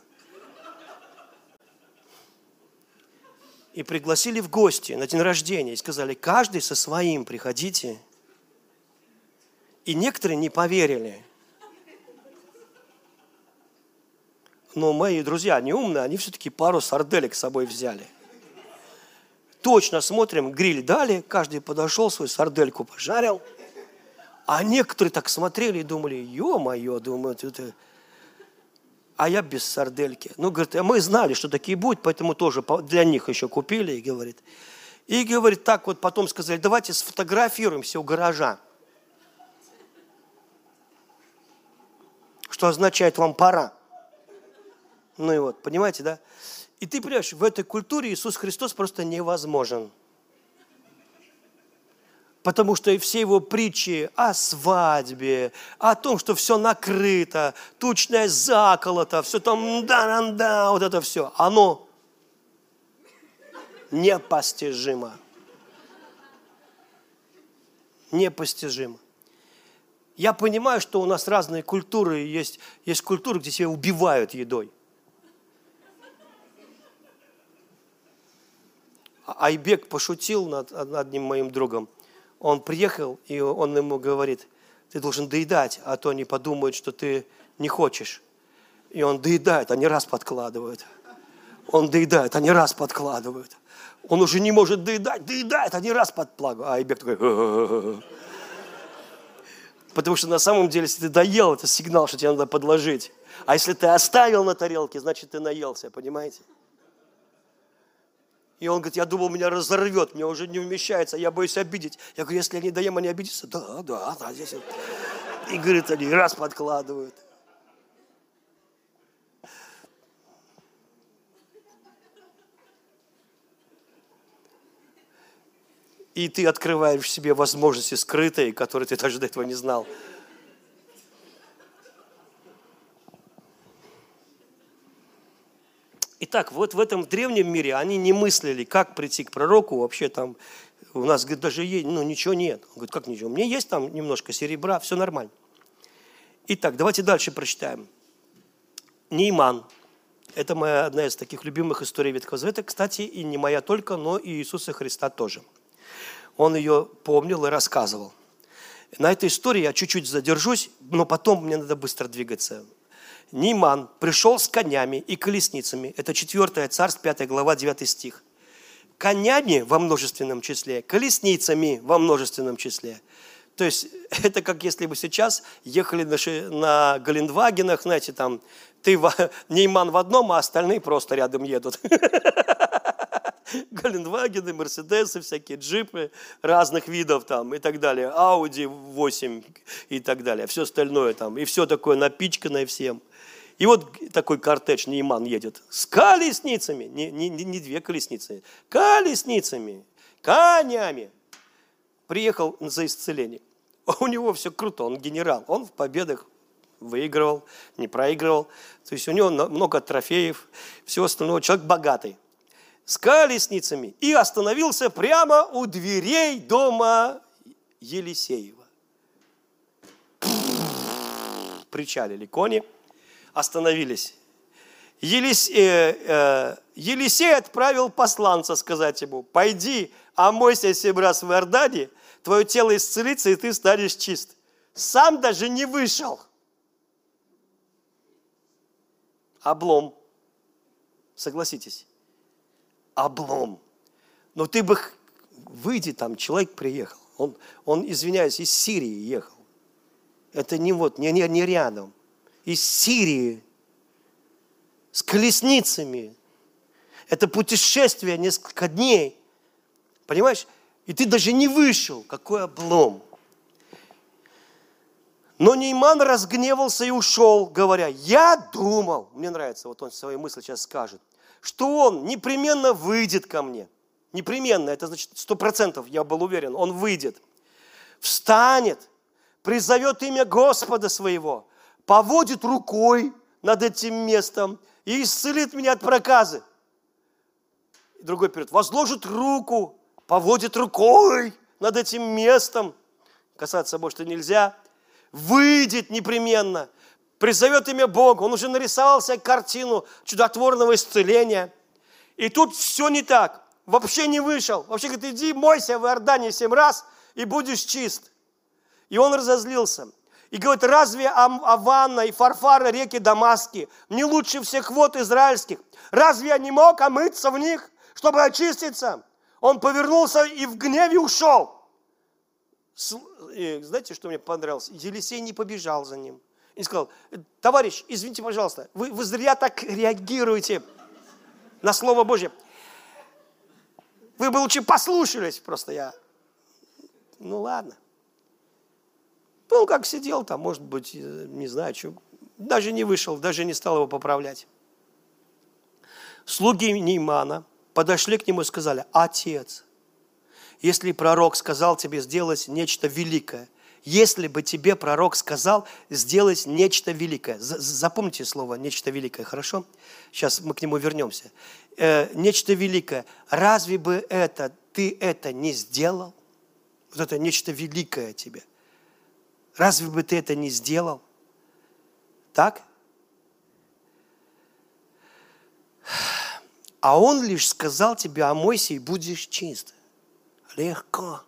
И пригласили в гости на день рождения. И сказали, каждый со своим приходите. И некоторые не поверили. Но мои друзья, они умные, они все-таки пару сарделек с собой взяли. Точно смотрим, гриль дали, каждый подошел, свою сардельку пожарил – а некоторые так смотрели и думали, ё-моё, думают, это... А я без сардельки. Ну, говорит, «А мы знали, что такие будут, поэтому тоже для них еще купили, и говорит. И, говорит, так вот потом сказали, давайте сфотографируемся у гаража. Что означает, вам пора. Ну и вот, понимаете, да? И ты понимаешь, в этой культуре Иисус Христос просто невозможен. Потому что и все его притчи о свадьбе, о том, что все накрыто, тучное заколото, все там да-да-да, вот это все, оно непостижимо. Непостижимо. Я понимаю, что у нас разные культуры, есть, есть культуры, где себя убивают едой. А Айбек пошутил над одним моим другом. Он приехал, и он ему говорит, ты должен доедать, а то они подумают, что ты не хочешь. И он доедает, они раз подкладывают. Он доедает, они раз подкладывают. Он уже не может доедать, доедает, они раз подкладывают. А Айбек такой... Потому что на самом деле, если ты доел, это сигнал, что тебе надо подложить. А если ты оставил на тарелке, значит ты наелся, понимаете? И он говорит, я думал, меня разорвет, мне уже не вмещается, я боюсь обидеть. Я говорю, если я не доем, они обидятся? Да, да, да, здесь. И говорит, они раз подкладывают. И ты открываешь в себе возможности скрытые, которые ты даже до этого не знал. Итак, вот в этом древнем мире они не мыслили, как прийти к пророку, вообще там у нас, говорит, даже есть, ну, ничего нет. Он говорит, как ничего? У меня есть там немножко серебра, все нормально. Итак, давайте дальше прочитаем. Нейман. Это моя одна из таких любимых историй Ветхого Завета. Кстати, и не моя только, но и Иисуса Христа тоже. Он ее помнил и рассказывал. На этой истории я чуть-чуть задержусь, но потом мне надо быстро двигаться. Ниман пришел с конями и колесницами. Это 4 царств, 5 глава, 9 стих. Конями во множественном числе, колесницами во множественном числе. То есть это как если бы сейчас ехали на, на Галендвагенах, знаете, там ты в, Нейман в одном, а остальные просто рядом едут. Галенвагены, Мерседесы, всякие джипы разных видов там и так далее, Ауди 8 и так далее, все остальное там, и все такое напичканное всем. И вот такой кортеж Нейман едет с колесницами, не, не, не две колесницы, колесницами, конями. Приехал за исцеление. У него все круто, он генерал, он в победах выигрывал, не проигрывал. То есть у него много трофеев, все остальное. Человек богатый с колесницами и остановился прямо у дверей дома Елисеева. Причалили кони, остановились. Елисей, э, э, Елисей отправил посланца сказать ему, пойди, омойся семь раз в Иордане, твое тело исцелится, и ты станешь чист. Сам даже не вышел. Облом. Согласитесь облом. Но ты бы, выйди там, человек приехал. Он, он извиняюсь, из Сирии ехал. Это не вот, не, не, не рядом. Из Сирии. С колесницами. Это путешествие несколько дней. Понимаешь? И ты даже не вышел. Какой облом. Но Нейман разгневался и ушел, говоря, я думал, мне нравится, вот он свои мысли сейчас скажет, что он непременно выйдет ко мне. Непременно, это значит сто процентов, я был уверен, он выйдет. Встанет, призовет имя Господа своего, поводит рукой над этим местом и исцелит меня от проказы. Другой период, возложит руку, поводит рукой над этим местом. Касаться может и нельзя. Выйдет непременно – призовет имя Бога, он уже нарисовал себе картину чудотворного исцеления. И тут все не так. Вообще не вышел. Вообще говорит, иди мойся в Иордане семь раз и будешь чист. И он разозлился. И говорит, разве Аванна и Фарфара, реки Дамаски, не лучше всех вод израильских? Разве я не мог омыться в них, чтобы очиститься? Он повернулся и в гневе ушел. И знаете, что мне понравилось? Елисей не побежал за ним и сказал, товарищ, извините, пожалуйста, вы, вы зря так реагируете на Слово Божье. Вы бы лучше послушались, просто я. Ну ладно. Ну, как сидел там, может быть, не знаю, что, Даже не вышел, даже не стал его поправлять. Слуги Неймана подошли к нему и сказали, «Отец, если пророк сказал тебе сделать нечто великое, если бы тебе пророк сказал сделать нечто великое. Запомните слово «нечто великое», хорошо? Сейчас мы к нему вернемся. Э, нечто великое. Разве бы это, ты это не сделал? Вот это нечто великое тебе. Разве бы ты это не сделал? Так? А он лишь сказал тебе, омойся и будешь чист. Легко.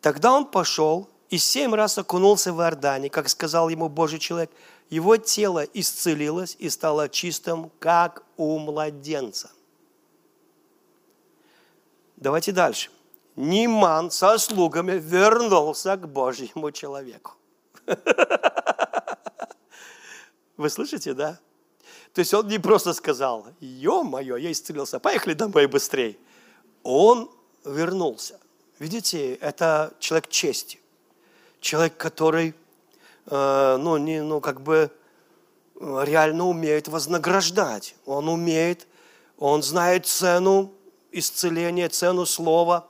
Тогда он пошел и семь раз окунулся в Иордане, как сказал ему Божий человек. Его тело исцелилось и стало чистым, как у младенца. Давайте дальше. Ниман со слугами вернулся к Божьему человеку. Вы слышите, да? То есть он не просто сказал, ё-моё, я исцелился, поехали домой быстрее. Он вернулся. Видите, это человек чести. Человек, который, э, ну, не, ну, как бы э, реально умеет вознаграждать. Он умеет, он знает цену исцеления, цену слова.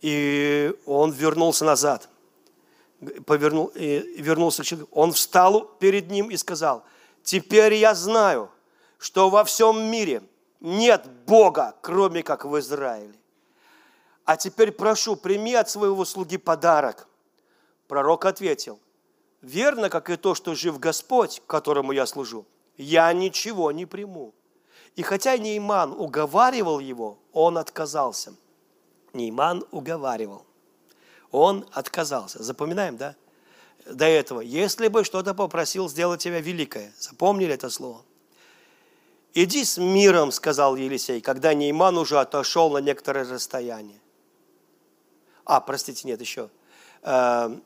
И он вернулся назад. Повернул, и вернулся к человеку. Он встал перед ним и сказал, теперь я знаю, что во всем мире нет Бога, кроме как в Израиле. А теперь прошу, прими от своего слуги подарок. Пророк ответил, верно, как и то, что жив Господь, которому я служу, я ничего не приму. И хотя Нейман уговаривал его, он отказался. Нейман уговаривал. Он отказался. Запоминаем, да? До этого. Если бы что-то попросил сделать тебя великое. Запомнили это слово? Иди с миром, сказал Елисей, когда Нейман уже отошел на некоторое расстояние. А, простите, нет, еще. Эм,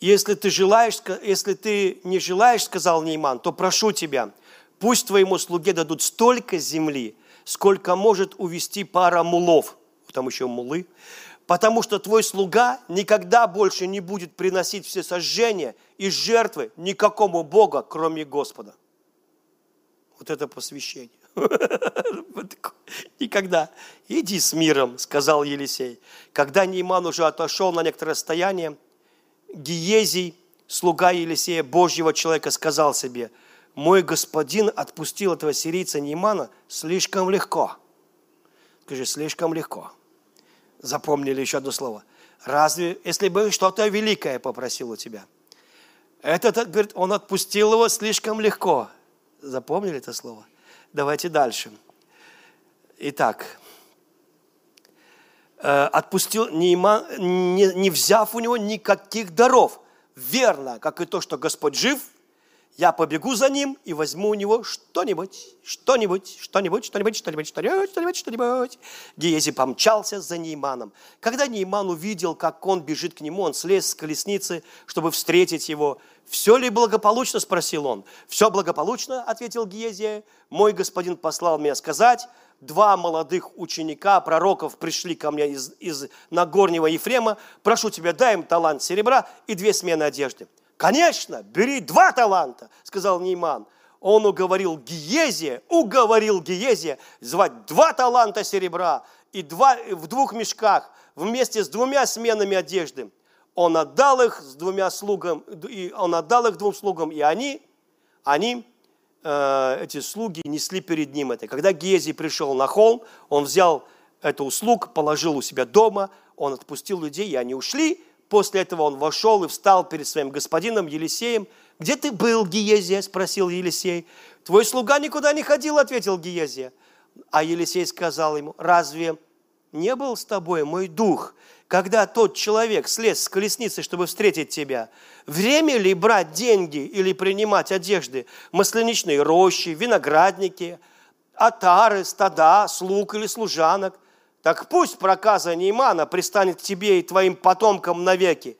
если ты желаешь, если ты не желаешь, сказал Нейман, то прошу тебя, пусть твоему слуге дадут столько земли, сколько может увести пара мулов, там еще мулы, потому что твой слуга никогда больше не будет приносить все сожжения и жертвы никакому Бога, кроме Господа. Вот это посвящение. Никогда. Иди с миром, сказал Елисей. Когда Нейман уже отошел на некоторое расстояние, Гиезий, слуга Елисея, Божьего человека, сказал себе, мой господин отпустил этого сирийца Неймана слишком легко. Скажи, слишком легко. Запомнили еще одно слово. Разве, если бы что-то великое попросил у тебя? Этот, говорит, он отпустил его слишком легко. Запомнили это слово? Давайте дальше. Итак, э, отпустил, не, не, не взяв у него никаких даров. Верно, как и то, что Господь жив – я побегу за ним и возьму у него что-нибудь, что-нибудь, что-нибудь, что-нибудь, что-нибудь, что-нибудь, что-нибудь, что-нибудь. Гиези помчался за Нейманом. Когда Нейман увидел, как он бежит к нему, он слез с колесницы, чтобы встретить его. «Все ли благополучно?» – спросил он. «Все благополучно», – ответил Гиезия. «Мой господин послал меня сказать, два молодых ученика, пророков, пришли ко мне из, из Нагорнего Ефрема. Прошу тебя, дай им талант серебра и две смены одежды». Конечно, бери два таланта, сказал Нейман. Он уговорил Гиезия, уговорил Гиезия звать два таланта серебра и два, в двух мешках вместе с двумя сменами одежды. Он отдал их с двумя слугам, и он отдал их двум слугам, и они, они э, эти слуги несли перед ним это. Когда Гиезий пришел на холм, он взял эту услуг, положил у себя дома, он отпустил людей, и они ушли, После этого он вошел и встал перед своим господином Елисеем. «Где ты был, Гиезия?» – спросил Елисей. «Твой слуга никуда не ходил», – ответил Гиезия. А Елисей сказал ему, «Разве не был с тобой мой дух, когда тот человек слез с колесницы, чтобы встретить тебя? Время ли брать деньги или принимать одежды, масляничные рощи, виноградники, отары, стада, слуг или служанок – так пусть проказа Неймана пристанет к тебе и твоим потомкам навеки.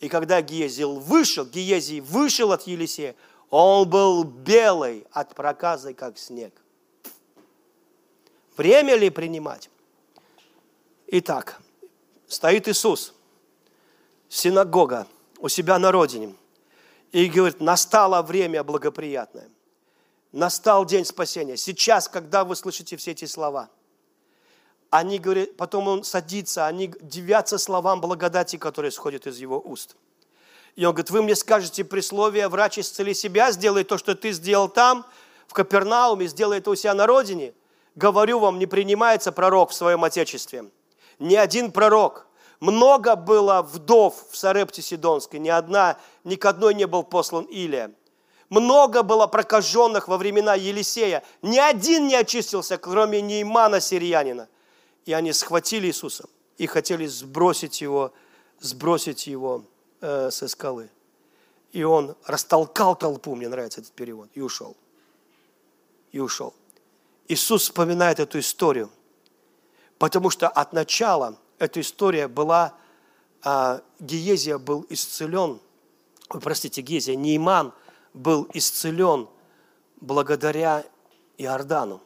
И когда Гиезил вышел, Гиезий вышел от Елисея, он был белый от проказы, как снег. Время ли принимать? Итак, стоит Иисус, синагога, у себя на родине. И говорит, настало время благоприятное. Настал день спасения. Сейчас, когда вы слышите все эти слова, они говорят, потом он садится, они дивятся словам благодати, которые исходят из его уст. И он говорит, вы мне скажете присловие, врач исцели себя, сделай то, что ты сделал там, в Капернауме, сделай это у себя на родине. Говорю вам, не принимается пророк в своем отечестве. Ни один пророк. Много было вдов в Сарепте Сидонской, ни одна, ни к одной не был послан Илия. Много было прокаженных во времена Елисея. Ни один не очистился, кроме Неймана сириянина. И они схватили Иисуса и хотели сбросить его, сбросить его э, со скалы. И он растолкал толпу, мне нравится этот перевод, и ушел. И ушел. Иисус вспоминает эту историю, потому что от начала эта история была, а, Гиезия был исцелен, ой, простите, Гиезия, Нейман был исцелен благодаря Иордану.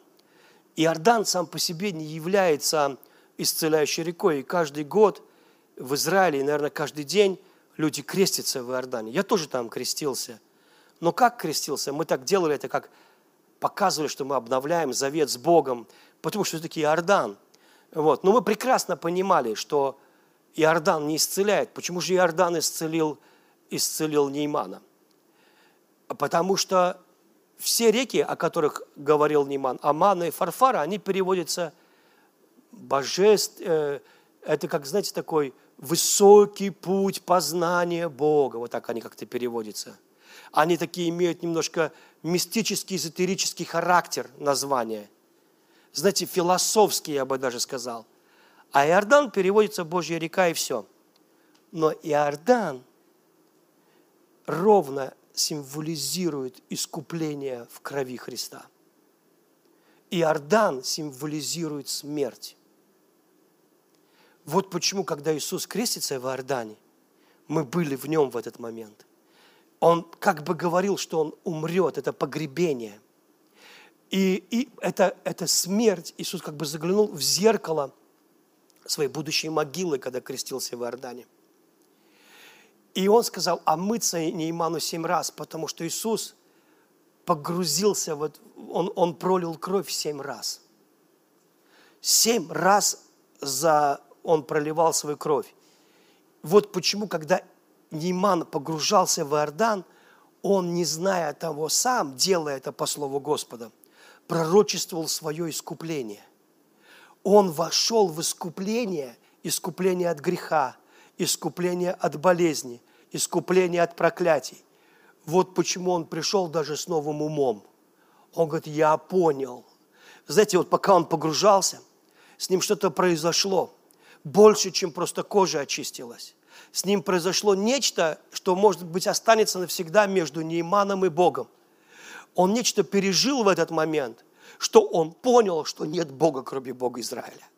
Иордан сам по себе не является исцеляющей рекой. И каждый год в Израиле, наверное, каждый день люди крестятся в Иордане. Я тоже там крестился. Но как крестился? Мы так делали это, как показывали, что мы обновляем завет с Богом, потому что все-таки Иордан. Вот. Но мы прекрасно понимали, что Иордан не исцеляет. Почему же Иордан исцелил, исцелил Неймана? Потому что все реки, о которых говорил Нейман, Амана и Фарфара, они переводятся божеств, э, это как, знаете, такой высокий путь познания Бога, вот так они как-то переводятся. Они такие имеют немножко мистический, эзотерический характер названия. Знаете, философский, я бы даже сказал. А Иордан переводится Божья река и все. Но Иордан ровно символизирует искупление в крови Христа. Иордан символизирует смерть. Вот почему, когда Иисус крестится в Иордане, мы были в нем в этот момент. Он как бы говорил, что он умрет, это погребение. И, и это, это смерть. Иисус как бы заглянул в зеркало своей будущей могилы, когда крестился в Иордане. И он сказал, а мыться Нейману семь раз, потому что Иисус погрузился, вот, он, он пролил кровь семь раз. Семь раз за он проливал свою кровь. Вот почему, когда Нейман погружался в Иордан, он, не зная того сам, делая это по слову Господа, пророчествовал свое искупление. Он вошел в искупление, искупление от греха, искупление от болезни, искупление от проклятий. Вот почему он пришел даже с новым умом. Он говорит, я понял. Знаете, вот пока он погружался, с ним что-то произошло больше, чем просто кожа очистилась. С ним произошло нечто, что, может быть, останется навсегда между Нейманом и Богом. Он нечто пережил в этот момент, что он понял, что нет Бога, кроме Бога Израиля.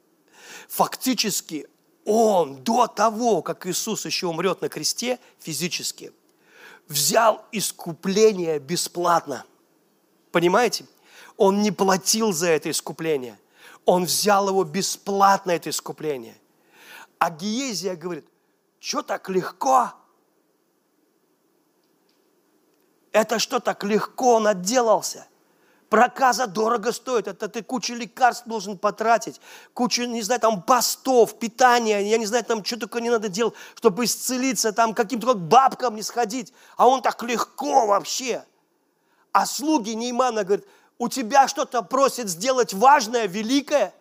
Фактически, он до того, как Иисус еще умрет на кресте физически, взял искупление бесплатно. Понимаете? Он не платил за это искупление. Он взял его бесплатно, это искупление – а Гиезия говорит, что так легко? Это что так легко он отделался? Проказа дорого стоит, это ты кучу лекарств должен потратить, кучу, не знаю, там постов, питания, я не знаю, там что только не надо делать, чтобы исцелиться, там каким-то как бабкам не сходить, а он так легко вообще. А слуги Неймана говорят, у тебя что-то просит сделать важное, великое,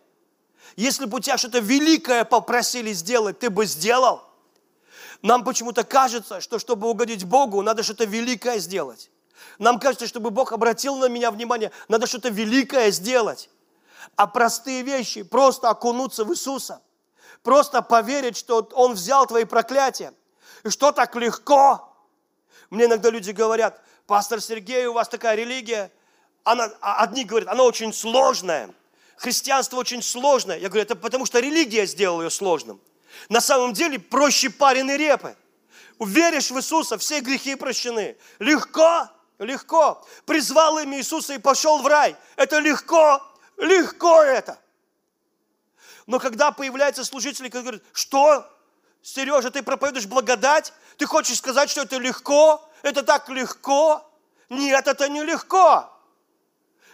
если бы у тебя что-то великое попросили сделать, ты бы сделал. Нам почему-то кажется, что чтобы угодить Богу, надо что-то великое сделать. Нам кажется, чтобы Бог обратил на меня внимание, надо что-то великое сделать. А простые вещи, просто окунуться в Иисуса, просто поверить, что Он взял твои проклятия. И что так легко? Мне иногда люди говорят, пастор Сергей, у вас такая религия, она, а одни говорят, она очень сложная – христианство очень сложное. Я говорю, это потому что религия сделала ее сложным. На самом деле проще пареной репы. Веришь в Иисуса, все грехи прощены. Легко, легко. Призвал имя Иисуса и пошел в рай. Это легко, легко это. Но когда появляются служители, которые говорят, что, Сережа, ты проповедуешь благодать, Ты хочешь сказать, что это легко? Это так легко? Нет, это не легко.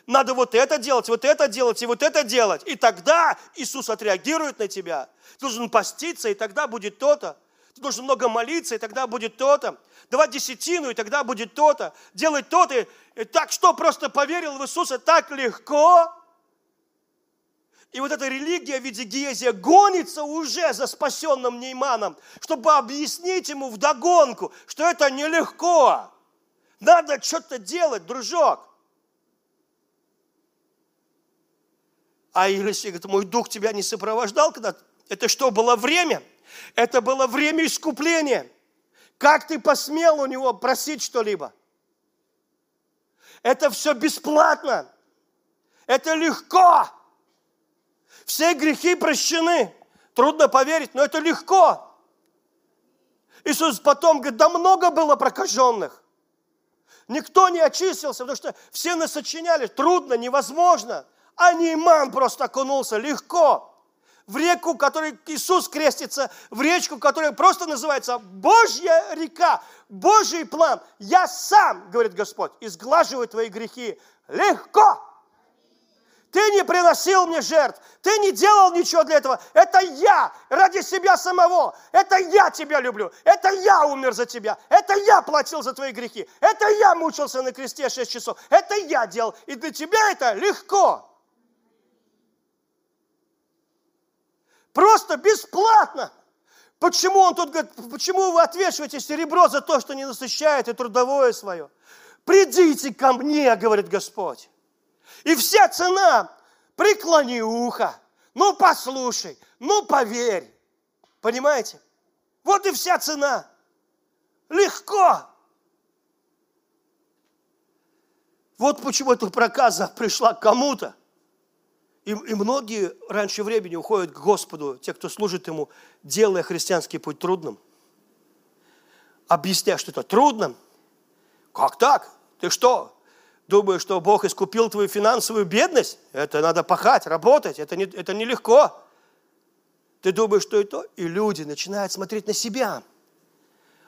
Надо вот это делать, вот это делать и вот это делать. И тогда Иисус отреагирует на тебя. Ты должен поститься, и тогда будет то-то. Должен много молиться, и тогда будет то-то. Давать десятину, и тогда будет то-то. Делать то-то. И так что, просто поверил в Иисуса так легко? И вот эта религия в виде Гиезия гонится уже за спасенным Нейманом, чтобы объяснить ему вдогонку, что это нелегко. Надо что-то делать, дружок. А Елисей говорит, мой дух тебя не сопровождал, когда это что, было время? Это было время искупления. Как ты посмел у него просить что-либо? Это все бесплатно. Это легко. Все грехи прощены. Трудно поверить, но это легко. Иисус потом говорит, да много было прокаженных. Никто не очистился, потому что все нас сочиняли. Трудно, невозможно. А Нейман просто окунулся легко в реку, которой Иисус крестится, в речку, которая просто называется Божья река, Божий план. Я сам, говорит Господь, изглаживаю твои грехи легко. Ты не приносил мне жертв, ты не делал ничего для этого. Это я ради себя самого. Это я тебя люблю. Это я умер за тебя. Это я платил за твои грехи. Это я мучился на кресте 6 часов. Это я делал. И для тебя это легко. Просто бесплатно. Почему он тут говорит, почему вы отвешиваете серебро за то, что не насыщаете трудовое свое? Придите ко мне, говорит Господь. И вся цена, преклони ухо, ну послушай, ну поверь. Понимаете? Вот и вся цена. Легко. Вот почему эта проказа пришла кому-то. И, и многие раньше времени уходят к Господу, те, кто служит Ему, делая христианский путь трудным. Объясняя, что это трудно. Как так? Ты что, думаешь, что Бог искупил твою финансовую бедность? Это надо пахать, работать, это, не, это нелегко. Ты думаешь, что это? И люди начинают смотреть на себя.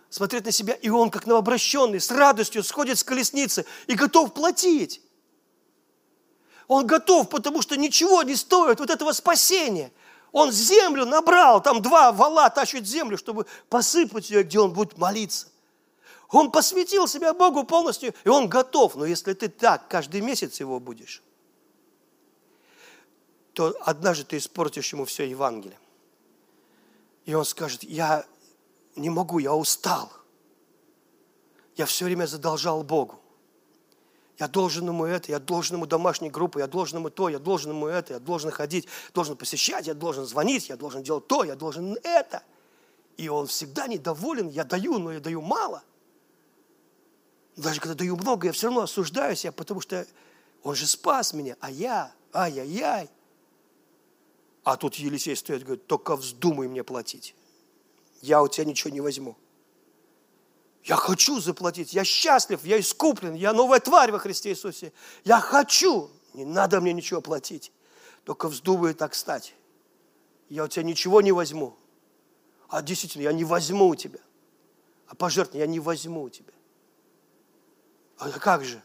Смотреть на себя, и он, как новообращенный, с радостью сходит с колесницы и готов платить. Он готов, потому что ничего не стоит вот этого спасения. Он землю набрал, там два вала тащат землю, чтобы посыпать ее, где он будет молиться. Он посвятил себя Богу полностью, и он готов. Но если ты так каждый месяц его будешь, то однажды ты испортишь ему все Евангелие. И он скажет, я не могу, я устал. Я все время задолжал Богу. Я должен ему это, я должен ему домашней группы, я должен ему то, я должен ему это, я должен ходить, должен посещать, я должен звонить, я должен делать то, я должен это. И он всегда недоволен, я даю, но я даю мало. Даже когда даю много, я все равно осуждаю себя, потому что он же спас меня, а я, ай-яй-яй. А тут Елисей стоит и говорит, только вздумай мне платить. Я у тебя ничего не возьму. Я хочу заплатить, я счастлив, я искуплен, я новая тварь во Христе Иисусе. Я хочу, не надо мне ничего платить, только вздумай так стать. Я у тебя ничего не возьму. А действительно, я не возьму у тебя. А пожертвование я не возьму у тебя. А как же?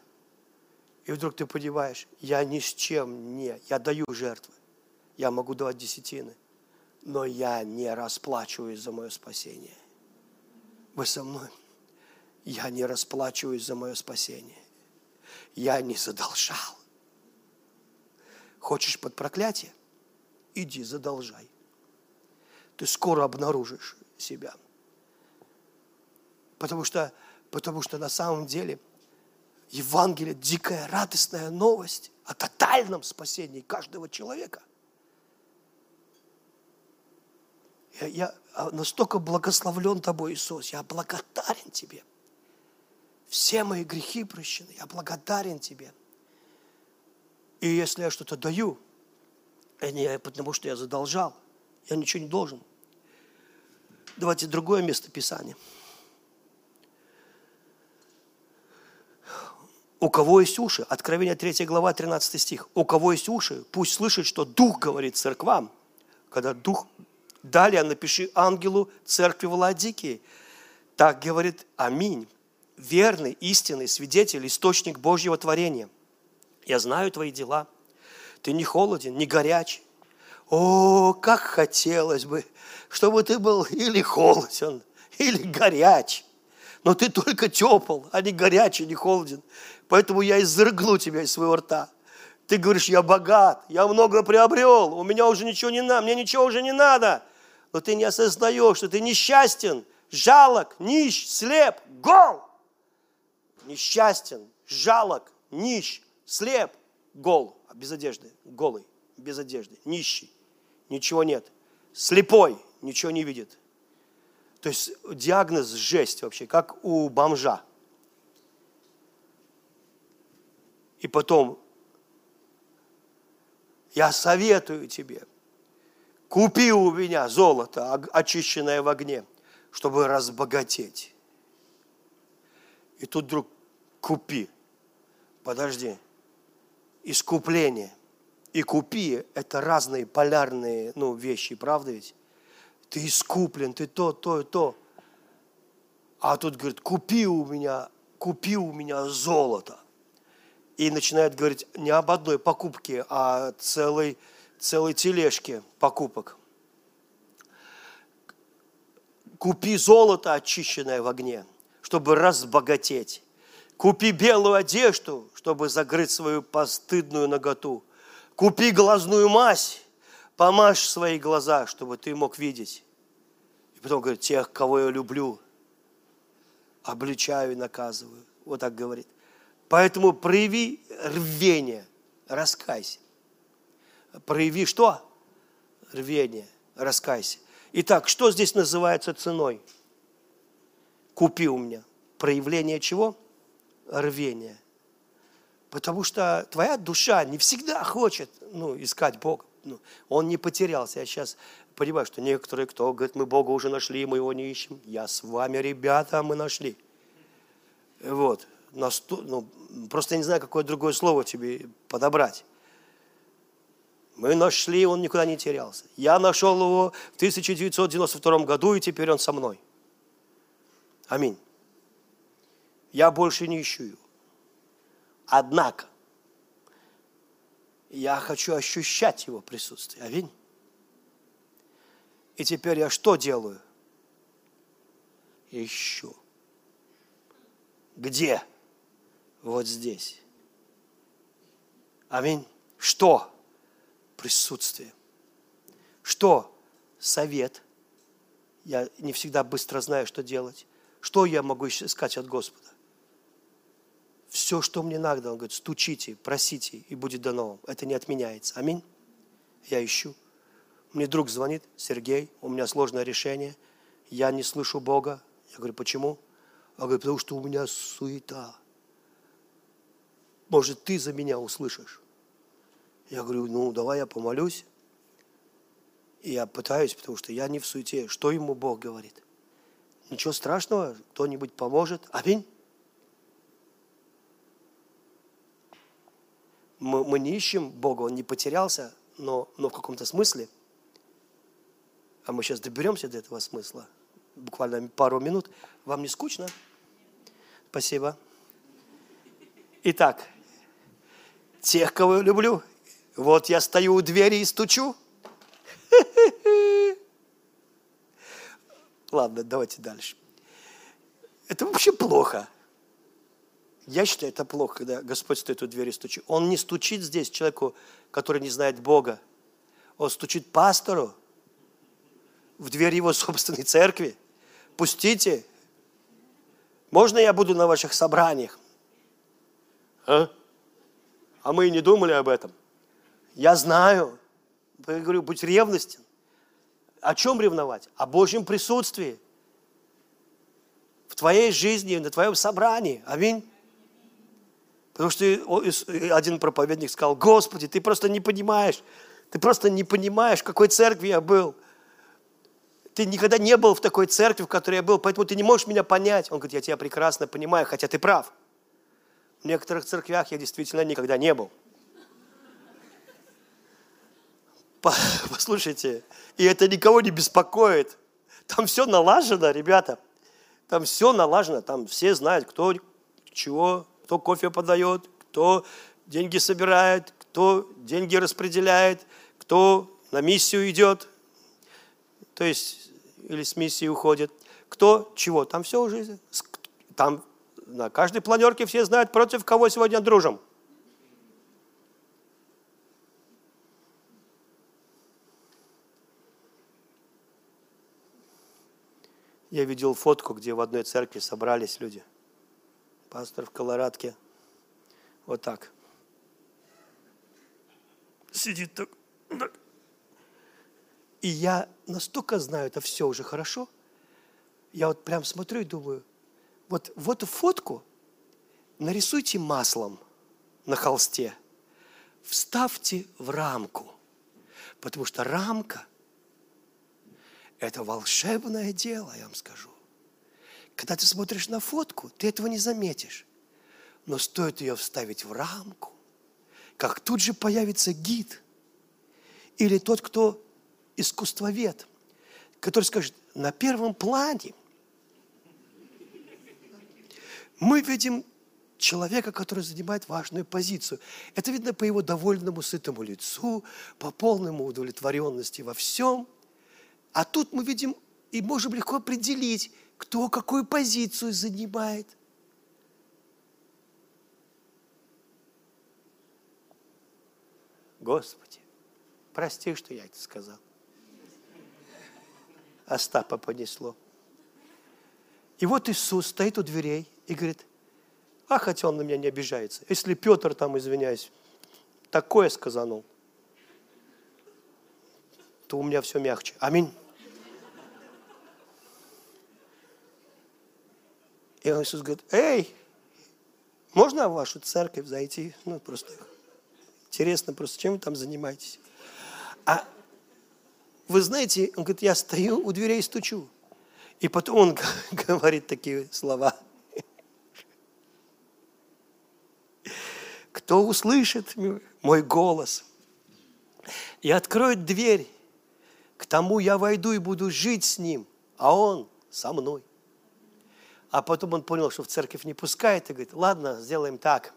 И вдруг ты понимаешь, я ни с чем не, я даю жертвы, я могу давать десятины, но я не расплачиваюсь за мое спасение. Вы со мной? Я не расплачиваюсь за мое спасение. Я не задолжал. Хочешь под проклятие? Иди, задолжай. Ты скоро обнаружишь себя. Потому что, потому что на самом деле Евангелие – дикая радостная новость о тотальном спасении каждого человека. Я, я настолько благословлен Тобой, Иисус, я благодарен Тебе. Все мои грехи прощены. Я благодарен Тебе. И если я что-то даю, это не потому, что я задолжал. Я ничего не должен. Давайте другое место Писания. У кого есть уши? Откровение 3 глава, 13 стих. У кого есть уши, пусть слышит, что Дух говорит церквам. Когда Дух... Далее напиши ангелу церкви Владики. Так говорит Аминь, верный, истинный свидетель, источник Божьего творения. Я знаю твои дела. Ты не холоден, не горячий. О, как хотелось бы, чтобы ты был или холоден, или горяч. Но ты только тепл, а не горячий, не холоден. Поэтому я изрыгну тебя из своего рта. Ты говоришь, я богат, я много приобрел, у меня уже ничего не надо, мне ничего уже не надо. Но ты не осознаешь, что ты несчастен, жалок, нищ, слеп, гол. Несчастен, жалок, нищ, слеп, гол, без одежды, голый, без одежды, нищий, ничего нет, слепой, ничего не видит. То есть диагноз жесть вообще, как у бомжа. И потом, я советую тебе, купи у меня золото, очищенное в огне, чтобы разбогатеть. И тут вдруг купи. Подожди. Искупление и купи – это разные полярные ну, вещи, правда ведь? Ты искуплен, ты то, то и то. А тут говорит, купи у меня, купи у меня золото. И начинает говорить не об одной покупке, а целой, целой тележке покупок. Купи золото, очищенное в огне, чтобы разбогатеть. Купи белую одежду, чтобы закрыть свою постыдную наготу. Купи глазную мазь, помажь свои глаза, чтобы ты мог видеть. И потом говорит, тех, кого я люблю, обличаю и наказываю. Вот так говорит. Поэтому прояви рвение, раскайся. Прояви что? Рвение, раскайся. Итак, что здесь называется ценой? Купи у меня. Проявление чего? Рвение. Потому что твоя душа не всегда хочет ну, искать Бога. Ну, он не потерялся. Я сейчас понимаю, что некоторые, кто говорит, мы Бога уже нашли, мы его не ищем. Я с вами, ребята, мы нашли. Вот. Насту, ну, просто я не знаю, какое другое слово тебе подобрать. Мы нашли, он никуда не терялся. Я нашел его в 1992 году, и теперь он со мной. Аминь. Я больше не ищу его. Однако, я хочу ощущать его присутствие. Аминь. И теперь я что делаю? Ищу. Где? Вот здесь. Аминь. Что? Присутствие. Что? Совет. Я не всегда быстро знаю, что делать. Что я могу искать от Господа? Все, что мне надо, он говорит, стучите, просите, и будет дано вам. Это не отменяется. Аминь. Я ищу. Мне друг звонит, Сергей, у меня сложное решение, я не слышу Бога. Я говорю, почему? Он говорит, потому что у меня суета. Может, ты за меня услышишь? Я говорю, ну, давай я помолюсь. И я пытаюсь, потому что я не в суете. Что ему Бог говорит? Ничего страшного, кто-нибудь поможет. Аминь. мы, мы не ищем Бога, Он не потерялся, но, но в каком-то смысле, а мы сейчас доберемся до этого смысла, буквально пару минут, вам не скучно? Спасибо. Итак, тех, кого я люблю, вот я стою у двери и стучу. Ладно, давайте дальше. Это вообще плохо. Я считаю, это плохо, когда Господь стоит у двери и стучит. Он не стучит здесь человеку, который не знает Бога. Он стучит пастору в дверь его собственной церкви. Пустите. Можно я буду на ваших собраниях? А? А мы и не думали об этом. Я знаю. Я говорю, будь ревностен. О чем ревновать? О Божьем присутствии. В твоей жизни, на твоем собрании. Аминь. Потому что один проповедник сказал, Господи, ты просто не понимаешь, ты просто не понимаешь, в какой церкви я был. Ты никогда не был в такой церкви, в которой я был, поэтому ты не можешь меня понять. Он говорит, я тебя прекрасно понимаю, хотя ты прав. В некоторых церквях я действительно никогда не был. Послушайте, и это никого не беспокоит. Там все налажено, ребята. Там все налажено, там все знают, кто чего, кто кофе подает, кто деньги собирает, кто деньги распределяет, кто на миссию идет, то есть или с миссии уходит, кто чего. Там все уже, там на каждой планерке все знают, против кого сегодня дружим. Я видел фотку, где в одной церкви собрались люди. Пастор в колорадке. Вот так. Сидит так. так. И я настолько знаю, это все уже хорошо. Я вот прям смотрю и думаю, вот, вот фотку нарисуйте маслом на холсте, вставьте в рамку, потому что рамка это волшебное дело, я вам скажу. Когда ты смотришь на фотку, ты этого не заметишь. Но стоит ее вставить в рамку, как тут же появится гид или тот, кто искусствовед, который скажет, на первом плане мы видим человека, который занимает важную позицию. Это видно по его довольному, сытому лицу, по полному удовлетворенности во всем – а тут мы видим и можем легко определить, кто какую позицию занимает. Господи, прости, что я это сказал. Остапа понесло. И вот Иисус стоит у дверей и говорит, а хотя он на меня не обижается. Если Петр там, извиняюсь, такое сказанул, то у меня все мягче. Аминь. И Иисус говорит, эй, можно в вашу церковь зайти? Ну, просто интересно, просто чем вы там занимаетесь? А вы знаете, он говорит, я стою у дверей и стучу. И потом он говорит такие слова. Кто услышит мой голос и откроет дверь, к тому я войду и буду жить с ним, а он со мной. А потом он понял, что в церковь не пускает, и говорит, ладно, сделаем так.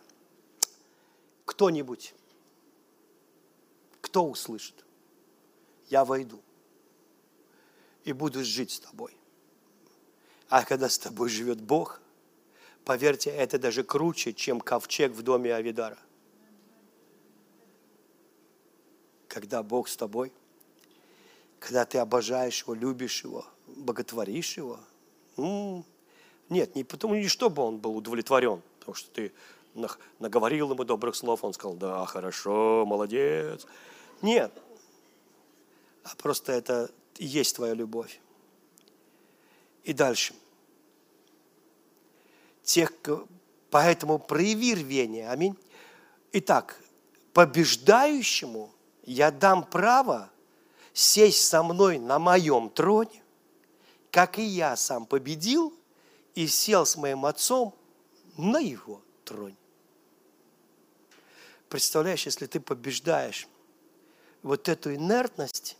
Кто-нибудь, кто услышит, я войду и буду жить с тобой. А когда с тобой живет Бог, поверьте, это даже круче, чем ковчег в доме Авидара. Когда Бог с тобой, когда ты обожаешь Его, любишь Его, боготворишь Его, нет, не потому, не чтобы он был удовлетворен, потому что ты наговорил ему добрых слов, он сказал, да, хорошо, молодец. Нет, а просто это и есть твоя любовь. И дальше. Тех, поэтому прояви рвение. Аминь. Итак, побеждающему я дам право сесть со мной на моем троне, как и я сам победил и сел с моим отцом на его троне. Представляешь, если ты побеждаешь вот эту инертность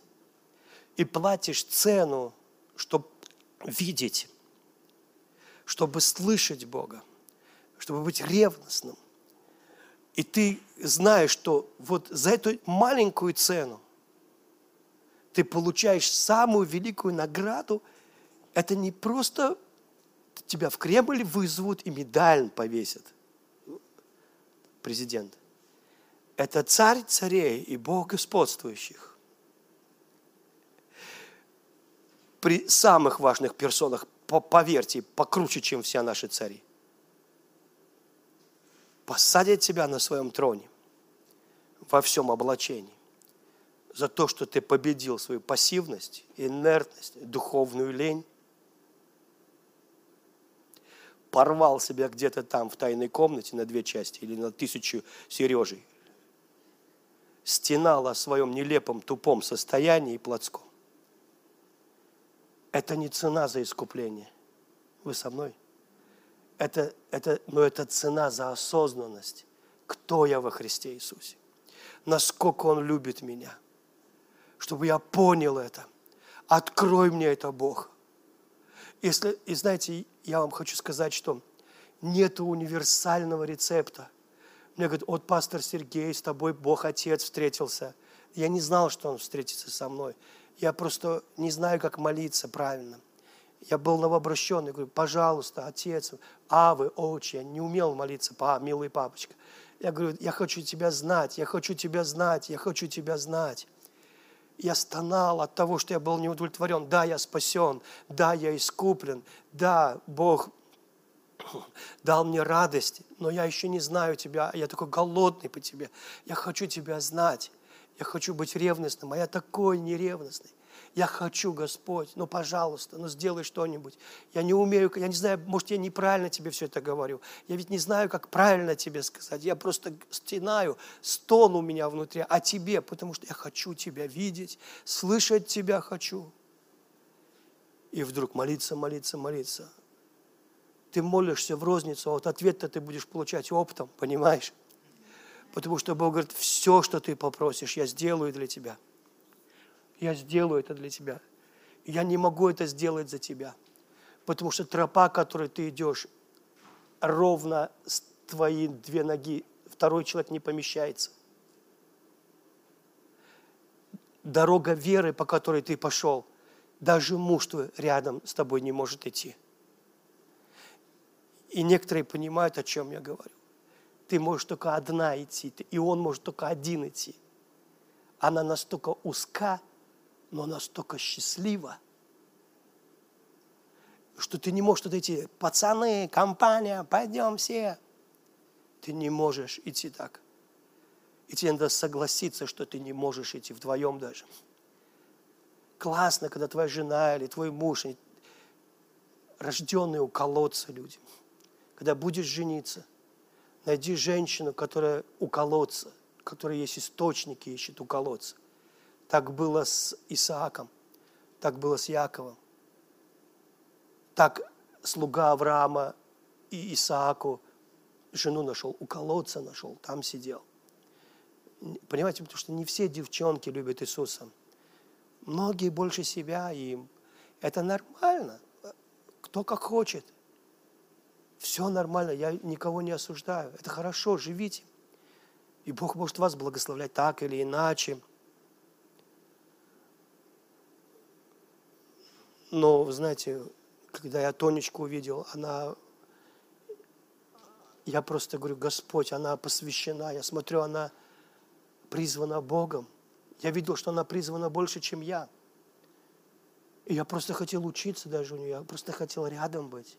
и платишь цену, чтобы видеть, чтобы слышать Бога, чтобы быть ревностным. И ты знаешь, что вот за эту маленькую цену ты получаешь самую великую награду. Это не просто тебя в Кремль вызовут и медаль повесят. Президент. Это царь царей и Бог господствующих. При самых важных персонах, поверьте, покруче, чем все наши цари. Посадят тебя на своем троне во всем облачении за то, что ты победил свою пассивность, инертность, духовную лень, порвал себя где-то там в тайной комнате на две части или на тысячу Сережей, стенал о своем нелепом, тупом состоянии и плотском. Это не цена за искупление. Вы со мной? Это, это, но это цена за осознанность. Кто я во Христе Иисусе? Насколько Он любит меня? Чтобы я понял это. Открой мне это, Бог. Если, и знаете, я вам хочу сказать, что нет универсального рецепта. Мне говорят, вот пастор Сергей, с тобой Бог Отец встретился. Я не знал, что Он встретится со мной. Я просто не знаю, как молиться правильно. Я был новообращенный, говорю, пожалуйста, отец, авы, отче, я не умел молиться, па, милый папочка. Я говорю, я хочу тебя знать, я хочу тебя знать, я хочу тебя знать. Я стонал от того, что я был неудовлетворен. Да, я спасен, да, я искуплен, да, Бог дал мне радость, но я еще не знаю тебя, я такой голодный по тебе. Я хочу тебя знать, я хочу быть ревностным, а я такой неревностный. Я хочу, Господь, ну, пожалуйста, ну, сделай что-нибудь. Я не умею, я не знаю, может, я неправильно тебе все это говорю. Я ведь не знаю, как правильно тебе сказать. Я просто стенаю, стон у меня внутри, а тебе, потому что я хочу тебя видеть, слышать тебя хочу. И вдруг молиться, молиться, молиться. Ты молишься в розницу, а вот ответ-то ты будешь получать оптом, понимаешь? Потому что Бог говорит, все, что ты попросишь, я сделаю для тебя – я сделаю это для тебя. Я не могу это сделать за тебя. Потому что тропа, которой ты идешь, ровно с твои две ноги, второй человек не помещается. Дорога веры, по которой ты пошел, даже муж твой рядом с тобой не может идти. И некоторые понимают, о чем я говорю. Ты можешь только одна идти, и он может только один идти. Она настолько узка, но настолько счастлива, что ты не можешь вот эти пацаны, компания, пойдем все. Ты не можешь идти так. И тебе надо согласиться, что ты не можешь идти вдвоем даже. Классно, когда твоя жена или твой муж, рожденные у колодца люди. Когда будешь жениться, найди женщину, которая у колодца, которая есть источники, ищет у колодца. Так было с Исааком, так было с Яковом. Так слуга Авраама и Исааку жену нашел, у колодца нашел, там сидел. Понимаете, потому что не все девчонки любят Иисуса. Многие больше себя им. Это нормально. Кто как хочет. Все нормально, я никого не осуждаю. Это хорошо, живите. И Бог может вас благословлять так или иначе – Но, вы знаете, когда я Тонечку увидел, она, я просто говорю, Господь, она посвящена. Я смотрю, она призвана Богом. Я видел, что она призвана больше, чем я. И я просто хотел учиться даже у нее, я просто хотел рядом быть.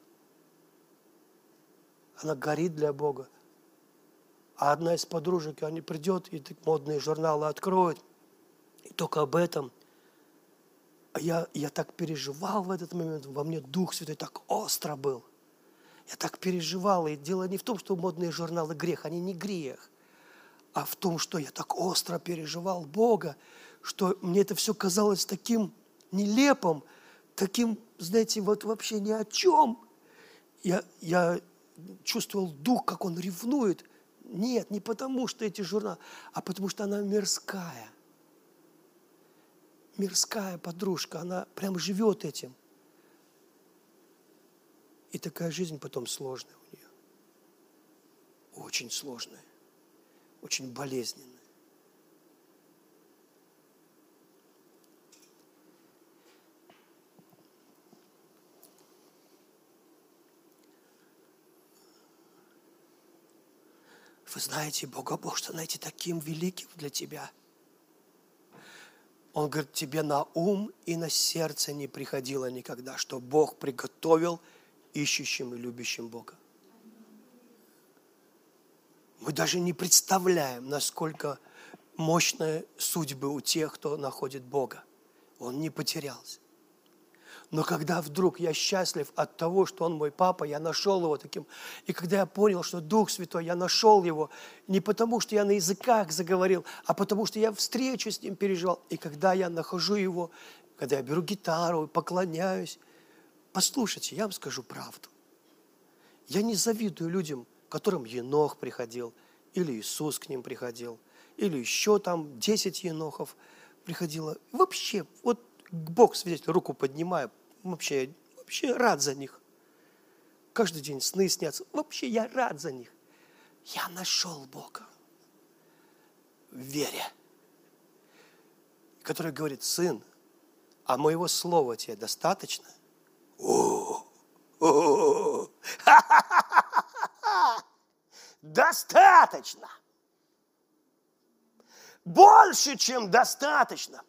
Она горит для Бога. А одна из подружек, они придет и модные журналы откроет, и только об этом – я, я так переживал в этот момент, во мне Дух Святой так остро был. Я так переживал, и дело не в том, что модные журналы грех, они не грех, а в том, что я так остро переживал Бога, что мне это все казалось таким нелепым, таким, знаете, вот вообще ни о чем. Я, я чувствовал дух, как он ревнует. Нет, не потому, что эти журналы, а потому, что она мирская мирская подружка, она прям живет этим. И такая жизнь потом сложная у нее. Очень сложная, очень болезненная. Вы знаете, Бога Бог, что знаете, таким великим для тебя – он говорит, тебе на ум и на сердце не приходило никогда, что Бог приготовил ищущим и любящим Бога. Мы даже не представляем, насколько мощные судьбы у тех, кто находит Бога. Он не потерялся. Но когда вдруг я счастлив от того, что он мой папа, я нашел его таким. И когда я понял, что Дух Святой, я нашел его не потому, что я на языках заговорил, а потому, что я встречу с ним переживал. И когда я нахожу его, когда я беру гитару, поклоняюсь, послушайте, я вам скажу правду. Я не завидую людям, которым Енох приходил, или Иисус к ним приходил, или еще там 10 Енохов приходило. Вообще, вот Бог свидетель, руку поднимаю, вообще, вообще рад за них. Каждый день сны снятся. Вообще я рад за них. Я нашел Бога в вере, который говорит, сын, а моего слова тебе достаточно? О, достаточно. Больше, чем достаточно.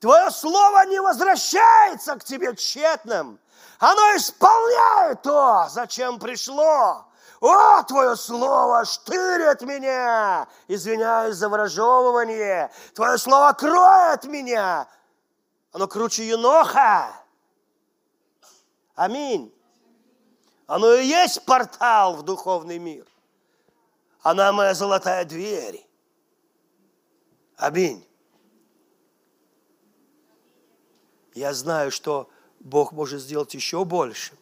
Твое слово не возвращается к тебе тщетным. Оно исполняет то, зачем пришло. О, твое слово штырит меня. Извиняюсь за выражевывание. Твое слово кроет меня. Оно круче еноха. Аминь. Оно и есть портал в духовный мир. Она моя золотая дверь. Аминь. Я знаю, что Бог может сделать еще больше.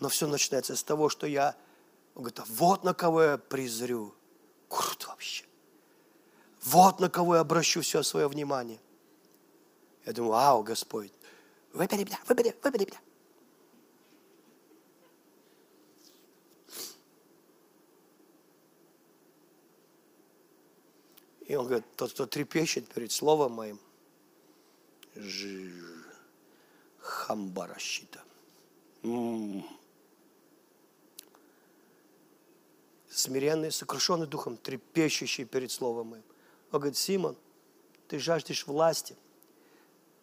Но все начинается с того, что я, он говорит, а вот на кого я презрю. Круто вообще. Вот на кого я обращу все свое внимание. Я думаю, вау, Господь, выбери меня, выбери, выбери меня. И он говорит, тот, кто трепещет перед Словом моим, хамбаращита. Смиренный, сокрушенный духом, трепещущий перед Словом моим. Он говорит, Симон, ты жаждешь власти,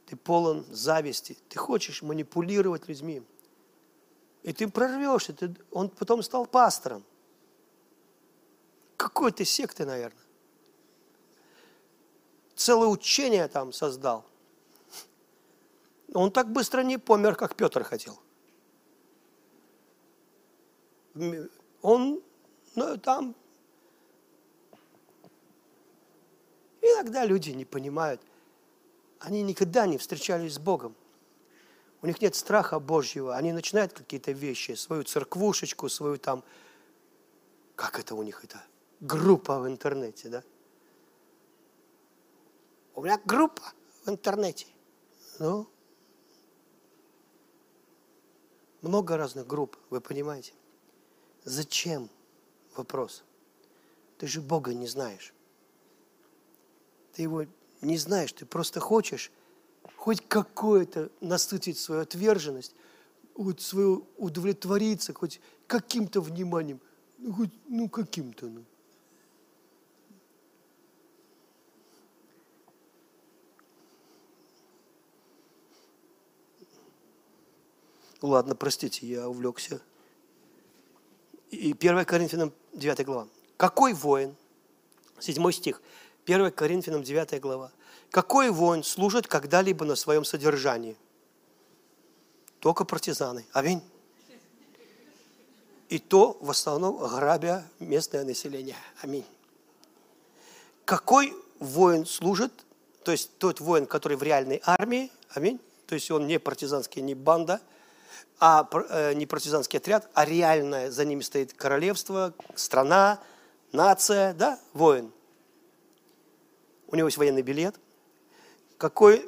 ты полон зависти, ты хочешь манипулировать людьми. И ты прорвешься. Ты... Он потом стал пастором. Какой-то секты, наверное целое учение там создал. Он так быстро не помер, как Петр хотел. Он ну, там... Иногда люди не понимают. Они никогда не встречались с Богом. У них нет страха Божьего. Они начинают какие-то вещи, свою церквушечку, свою там... Как это у них это? Группа в интернете, да? У меня группа в интернете. Ну, много разных групп, вы понимаете? Зачем? Вопрос. Ты же Бога не знаешь. Ты его не знаешь, ты просто хочешь хоть какое-то насытить свою отверженность, вот свою удовлетвориться хоть каким-то вниманием, ну, хоть, ну каким-то, ну. Ладно, простите, я увлекся. И 1 Коринфянам 9 глава. Какой воин, 7 стих, 1 Коринфянам 9 глава. Какой воин служит когда-либо на своем содержании? Только партизаны. Аминь. И то в основном грабя местное население. Аминь. Какой воин служит, то есть тот воин, который в реальной армии, аминь, то есть он не партизанский, не банда – а э, не партизанский отряд, а реальное, за ними стоит королевство, страна, нация, да, воин. У него есть военный билет. Какой,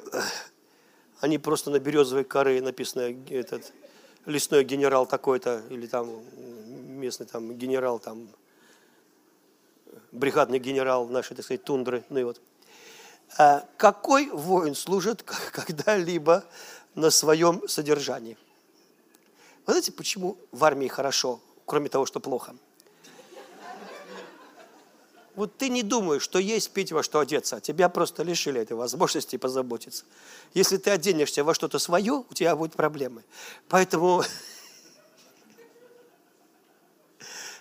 они просто на березовой коры написано, этот, лесной генерал такой-то, или там местный там генерал, там, бригадный генерал нашей, так сказать, тундры, ну и вот. А какой воин служит когда-либо на своем содержании? Вы знаете, почему в армии хорошо, кроме того, что плохо? Вот ты не думаешь, что есть, пить, во что одеться. Тебя просто лишили этой возможности позаботиться. Если ты оденешься во что-то свое, у тебя будут проблемы. Поэтому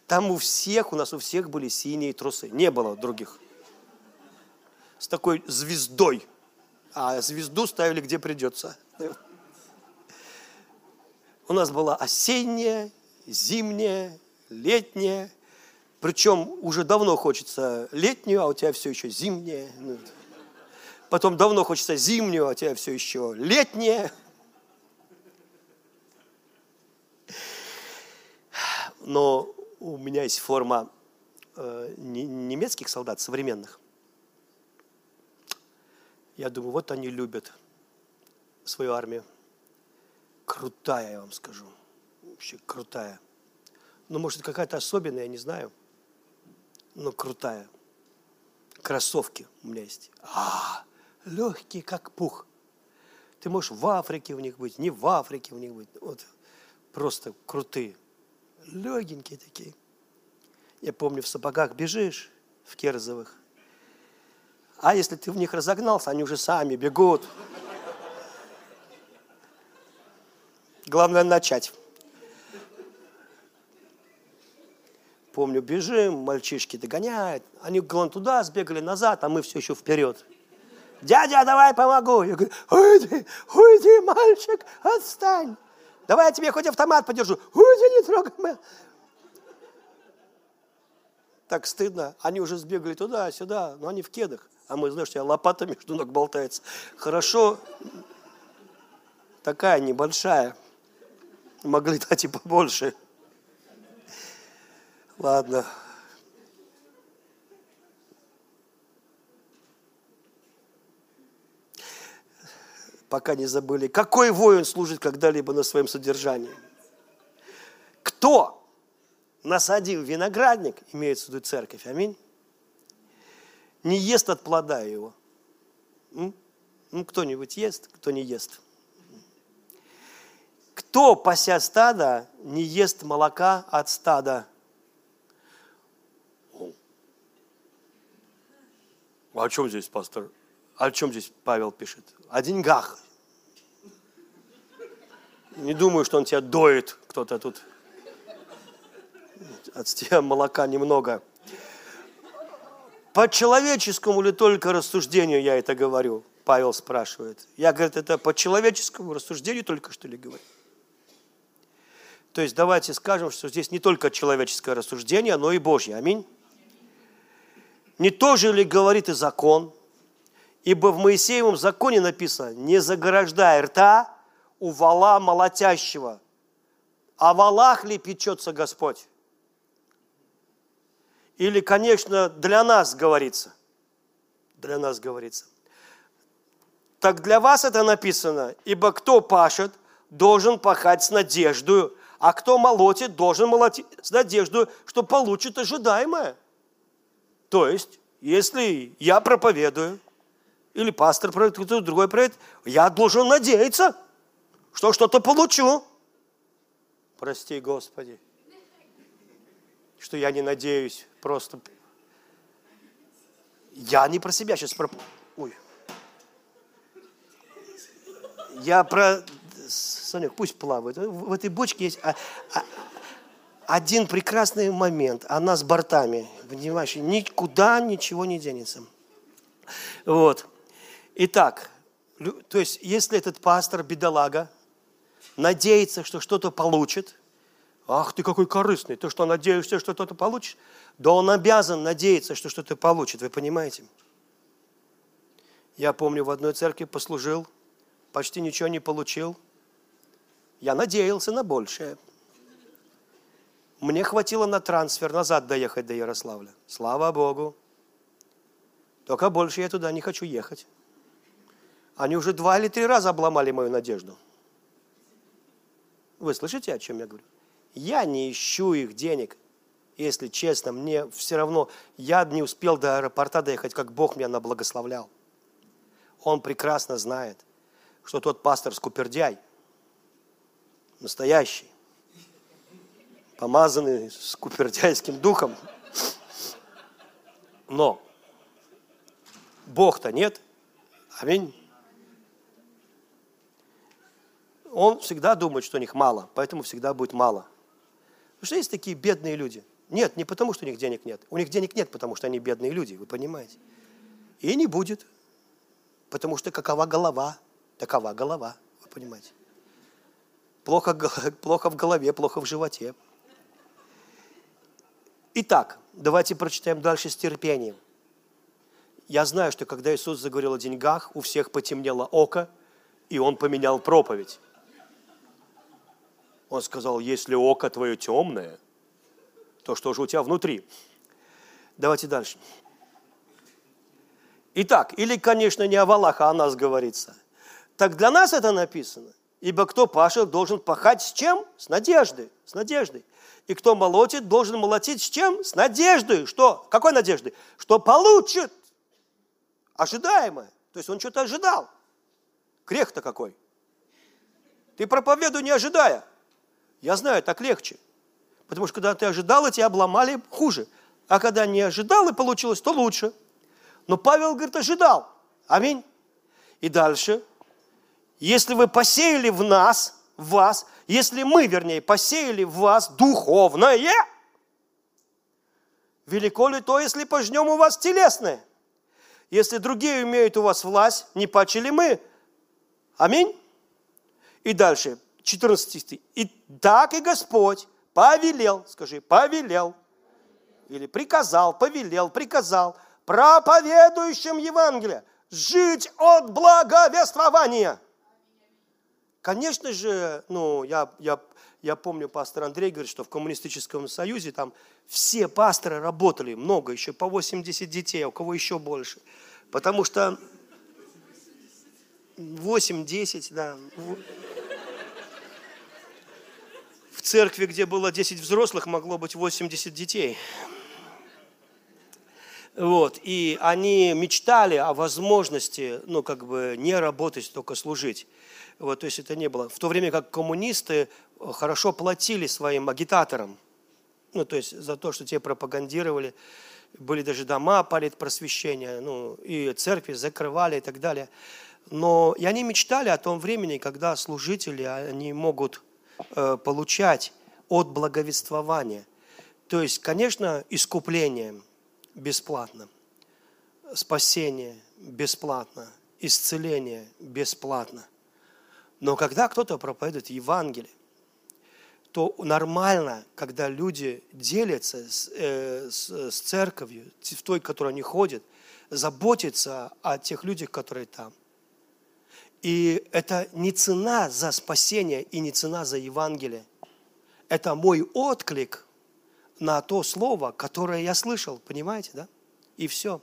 там у всех, у нас у всех были синие трусы. Не было других. С такой звездой. А звезду ставили где придется. У нас была осенняя, зимняя, летняя. Причем уже давно хочется летнюю, а у тебя все еще зимняя. Ну, потом давно хочется зимнюю, а у тебя все еще летняя. Но у меня есть форма э, немецких солдат, современных. Я думаю, вот они любят свою армию крутая, я вам скажу. Вообще крутая. Ну, может, какая-то особенная, я не знаю. Но крутая. Кроссовки у меня есть. А, легкие, как пух. Ты можешь в Африке в них быть, не в Африке в них быть. Вот просто крутые. Легенькие такие. Я помню, в сапогах бежишь, в керзовых. А если ты в них разогнался, они уже сами бегут. Главное начать. Помню, бежим, мальчишки догоняют. Они, главное, туда сбегали, назад, а мы все еще вперед. Дядя, давай помогу. Я говорю, уйди, уйди, мальчик, отстань. Давай я тебе хоть автомат подержу. Уйди, не трогай так стыдно. Они уже сбегали туда, сюда, но они в кедах. А мы, знаешь, я лопата между ног болтается. Хорошо, такая небольшая. Могли дать и побольше. Ладно. Пока не забыли. Какой воин служит когда-либо на своем содержании? Кто насадил виноградник, имеется в виду церковь, аминь, не ест от плода его. Ну, кто-нибудь ест, кто не ест. Кто, пася стада, не ест молока от стада? А о чем здесь, пастор? О чем здесь Павел пишет? О деньгах. Не думаю, что он тебя доит, кто-то тут от тебя молока немного. По человеческому ли только рассуждению я это говорю? Павел спрашивает. Я, говорю, это по человеческому рассуждению только что ли говорю? То есть давайте скажем, что здесь не только человеческое рассуждение, но и Божье. Аминь. Не то же ли говорит и закон? Ибо в Моисеевом законе написано, не заграждай рта у вала молотящего. А валах ли печется Господь? Или, конечно, для нас говорится. Для нас говорится. Так для вас это написано, ибо кто пашет, должен пахать с надеждой, а кто молотит, должен молотить с надеждой, что получит ожидаемое. То есть, если я проповедую, или пастор проповедует, кто-то другой проповедует, я должен надеяться, что что-то получу. Прости, Господи что я не надеюсь, просто... Я не про себя сейчас про... Ой. Я про... Санек, пусть плавает. В этой бочке есть а, а, один прекрасный момент. Она с бортами. Понимаешь, никуда ничего не денется. Вот. Итак, то есть, если этот пастор, бедолага, надеется, что что-то получит – Ах, ты какой корыстный, ты что, надеешься, что что-то получишь? Да он обязан надеяться, что что-то получит, вы понимаете? Я помню, в одной церкви послужил, почти ничего не получил. Я надеялся на большее. Мне хватило на трансфер назад доехать до Ярославля. Слава Богу. Только больше я туда не хочу ехать. Они уже два или три раза обломали мою надежду. Вы слышите, о чем я говорю? Я не ищу их денег. Если честно, мне все равно, я не успел до аэропорта доехать, как Бог меня наблагословлял. Он прекрасно знает, что тот пастор скупердяй, настоящий, помазанный скупердяйским духом. Но Бог-то нет. Аминь. Он всегда думает, что у них мало, поэтому всегда будет мало – Потому что есть такие бедные люди. Нет, не потому, что у них денег нет. У них денег нет, потому что они бедные люди, вы понимаете. И не будет. Потому что какова голова, такова голова, вы понимаете. Плохо, плохо в голове, плохо в животе. Итак, давайте прочитаем дальше с терпением. Я знаю, что когда Иисус заговорил о деньгах, у всех потемнело око, и Он поменял проповедь. Он сказал, если око твое темное, то что же у тебя внутри? Давайте дальше. Итак, или, конечно, не о валах, а о нас говорится. Так для нас это написано. Ибо кто пашет, должен пахать с чем? С надеждой. С надеждой. И кто молотит, должен молотить с чем? С надеждой. Что? Какой надеждой? Что получит. Ожидаемое. То есть он что-то ожидал. Грех-то какой. Ты проповедуй не ожидая. Я знаю, так легче. Потому что когда ты ожидал, тебя обломали, хуже. А когда не ожидал и получилось, то лучше. Но Павел говорит, ожидал. Аминь. И дальше. Если вы посеяли в нас, в вас, если мы, вернее, посеяли в вас духовное, велико ли то, если пожнем у вас телесное? Если другие имеют у вас власть, не паче мы? Аминь. И дальше, 14 стих. И так и Господь повелел, скажи, повелел, или приказал, повелел, приказал проповедующим Евангелие жить от благовествования – Конечно же, ну, я, я, я помню, пастор Андрей говорит, что в коммунистическом союзе там все пасторы работали, много, еще по 80 детей, а у кого еще больше. Потому что 8-10, да. В церкви, где было 10 взрослых, могло быть 80 детей. Вот, и они мечтали о возможности, ну, как бы не работать, только служить. Вот, то есть это не было. В то время как коммунисты э, хорошо платили своим агитаторам, ну, то есть за то, что те пропагандировали, были даже дома политпросвещения, ну, и церкви закрывали и так далее. Но и они мечтали о том времени, когда служители, они могут э, получать от благовествования. То есть, конечно, искупление бесплатно, спасение бесплатно, исцеление бесплатно – но когда кто-то проповедует Евангелие, то нормально, когда люди делятся с, э, с, с церковью, в той, в которой они ходят, заботятся о тех людях, которые там. И это не цена за спасение и не цена за Евангелие. Это мой отклик на то слово, которое я слышал, понимаете, да? И все.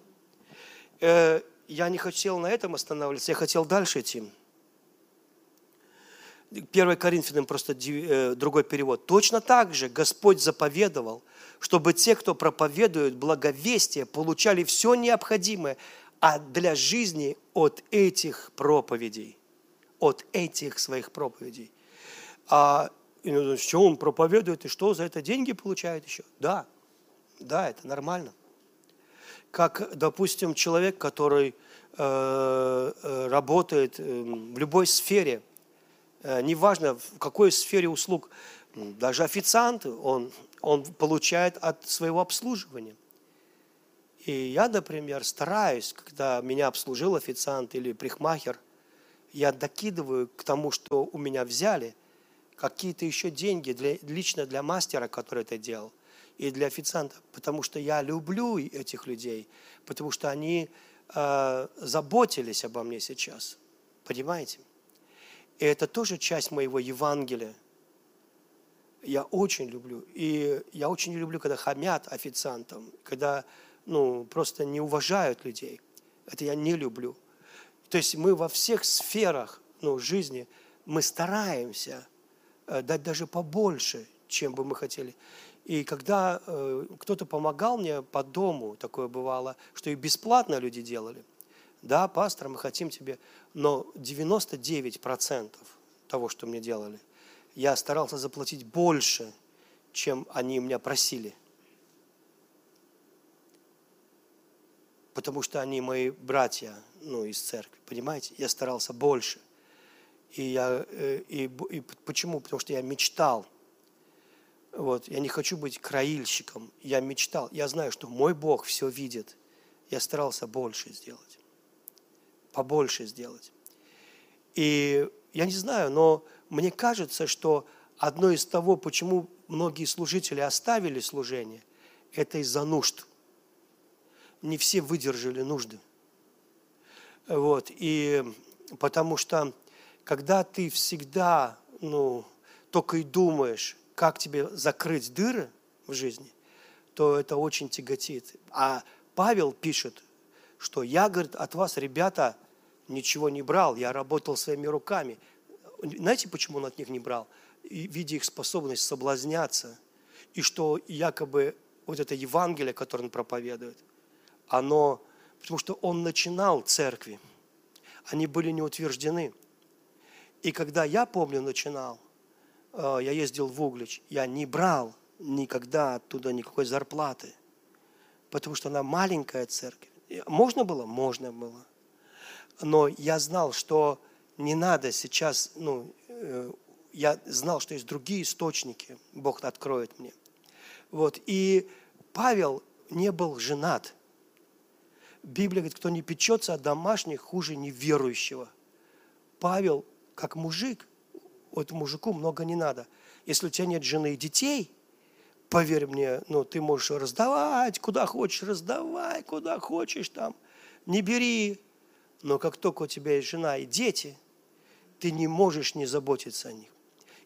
Э, я не хотел на этом останавливаться, я хотел дальше идти. 1 Коринфянам просто э, другой перевод. Точно так же Господь заповедовал, чтобы те, кто проповедует благовестие, получали все необходимое а для жизни от этих проповедей. От этих своих проповедей. А ну, что он проповедует и что за это деньги получает еще? Да, да, это нормально. Как, допустим, человек, который э, э работает в любой сфере – неважно в какой сфере услуг, даже официант, он, он получает от своего обслуживания. И я, например, стараюсь, когда меня обслужил официант или прихмахер, я докидываю к тому, что у меня взяли, какие-то еще деньги для, лично для мастера, который это делал, и для официанта, потому что я люблю этих людей, потому что они э, заботились обо мне сейчас. Понимаете? И это тоже часть моего Евангелия. Я очень люблю. И я очень не люблю, когда хамят официантам, когда ну, просто не уважают людей. Это я не люблю. То есть мы во всех сферах ну, жизни, мы стараемся э, дать даже побольше, чем бы мы хотели. И когда э, кто-то помогал мне по дому, такое бывало, что и бесплатно люди делали – да, пастор, мы хотим тебе, но 99% того, что мне делали, я старался заплатить больше, чем они меня просили. Потому что они мои братья, ну, из церкви, понимаете? Я старался больше. И, я, э, и, и почему? Потому что я мечтал. Вот, я не хочу быть краильщиком. Я мечтал. Я знаю, что мой Бог все видит. Я старался больше сделать побольше сделать. И я не знаю, но мне кажется, что одно из того, почему многие служители оставили служение, это из-за нужд. Не все выдержали нужды. Вот, и потому что когда ты всегда, ну, только и думаешь, как тебе закрыть дыры в жизни, то это очень тяготит. А Павел пишет, что я, говорит, от вас, ребята, ничего не брал, я работал своими руками. Знаете, почему он от них не брал? И, видя их способность соблазняться, и что якобы вот это Евангелие, которое он проповедует, оно, потому что он начинал церкви, они были не утверждены. И когда я, помню, начинал, э, я ездил в Углич, я не брал никогда оттуда никакой зарплаты, потому что она маленькая церковь. Можно было? Можно было. Но я знал, что не надо сейчас, ну, э, я знал, что есть другие источники, Бог откроет мне. Вот, и Павел не был женат. Библия говорит, кто не печется о домашних, хуже неверующего. Павел, как мужик, вот мужику много не надо. Если у тебя нет жены и детей, поверь мне, ну, ты можешь раздавать, куда хочешь, раздавай, куда хочешь там, не бери. Но как только у тебя есть жена и дети, ты не можешь не заботиться о них.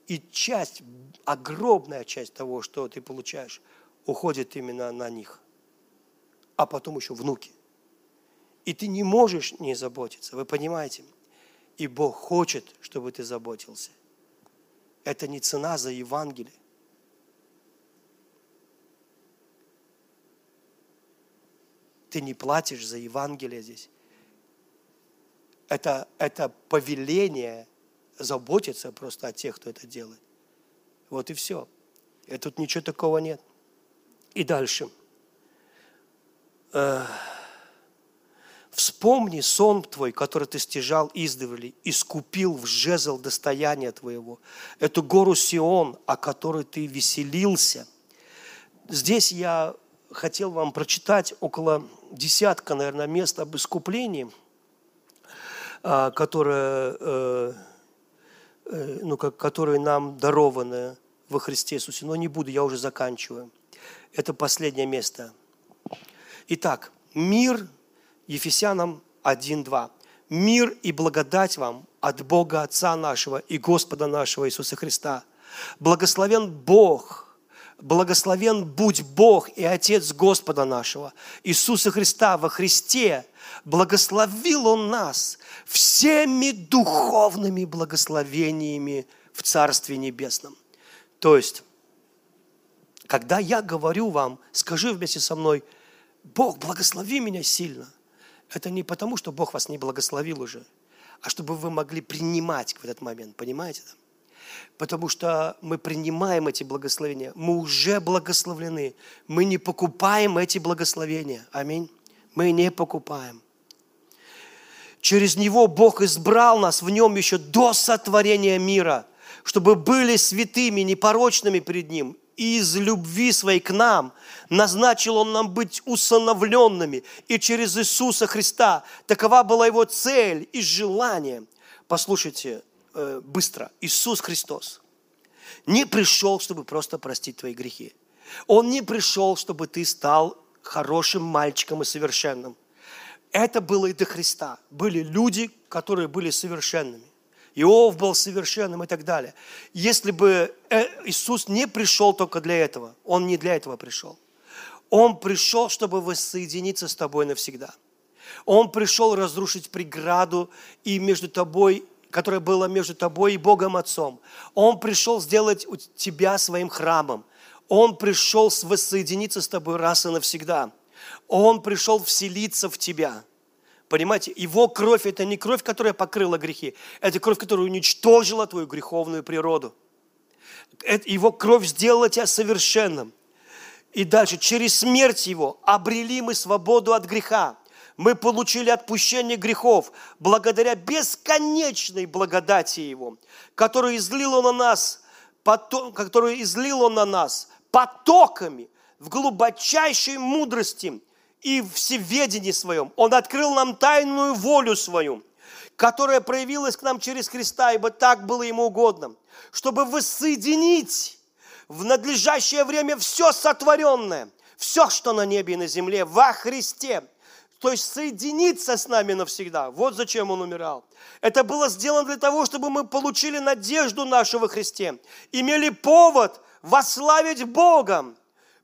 И часть, огромная часть того, что ты получаешь, уходит именно на них. А потом еще внуки. И ты не можешь не заботиться, вы понимаете? И Бог хочет, чтобы ты заботился. Это не цена за Евангелие. Ты не платишь за Евангелие здесь. Это, это повеление заботиться просто о тех, кто это делает. Вот и все. И тут ничего такого нет. И дальше. Вспомни сон твой, который ты стяжал издавали, искупил в жезл достояния твоего, эту гору Сион, о которой ты веселился. Здесь я хотел вам прочитать около десятка, наверное, мест об искуплении, а, которое, э, э, ну, которые нам дарованы во Христе Иисусе. Но не буду, я уже заканчиваю. Это последнее место. Итак, мир Ефесянам 1.2. Мир и благодать вам от Бога Отца нашего и Господа нашего Иисуса Христа. Благословен Бог, благословен будь Бог и Отец Господа нашего, Иисуса Христа во Христе, благословил Он нас всеми духовными благословениями в Царстве Небесном. То есть, когда я говорю вам, скажи вместе со мной, Бог, благослови меня сильно. Это не потому, что Бог вас не благословил уже, а чтобы вы могли принимать в этот момент, понимаете? Потому что мы принимаем эти благословения, мы уже благословлены, мы не покупаем эти благословения. Аминь. Мы не покупаем. Через Него Бог избрал нас в Нем еще до сотворения мира, чтобы были святыми, непорочными перед Ним и из любви своей к нам назначил Он нам быть усыновленными. И через Иисуса Христа такова была Его цель и желание. Послушайте э, быстро. Иисус Христос не пришел, чтобы просто простить твои грехи. Он не пришел, чтобы ты стал хорошим мальчиком и совершенным. Это было и до Христа. Были люди, которые были совершенными. Иов был совершенным и так далее. Если бы э, Иисус не пришел только для этого, Он не для этого пришел. Он пришел, чтобы воссоединиться с тобой навсегда. Он пришел разрушить преграду и между тобой, которая была между тобой и Богом Отцом. Он пришел сделать тебя своим храмом. Он пришел воссоединиться с тобой раз и навсегда. Он пришел вселиться в тебя – Понимаете, его кровь – это не кровь, которая покрыла грехи, это кровь, которая уничтожила твою греховную природу. Это, его кровь сделала тебя совершенным. И дальше, через смерть его обрели мы свободу от греха. Мы получили отпущение грехов благодаря бесконечной благодати Его, которую излил Он на нас, потом, которую излил Он на нас потоками в глубочайшей мудрости и всеведении своем. Он открыл нам тайную волю свою, которая проявилась к нам через Христа, ибо так было ему угодно, чтобы воссоединить в надлежащее время все сотворенное, все, что на небе и на земле, во Христе, то есть соединиться с нами навсегда. Вот зачем Он умирал. Это было сделано для того, чтобы мы получили надежду нашу во Христе, имели повод вославить Бога,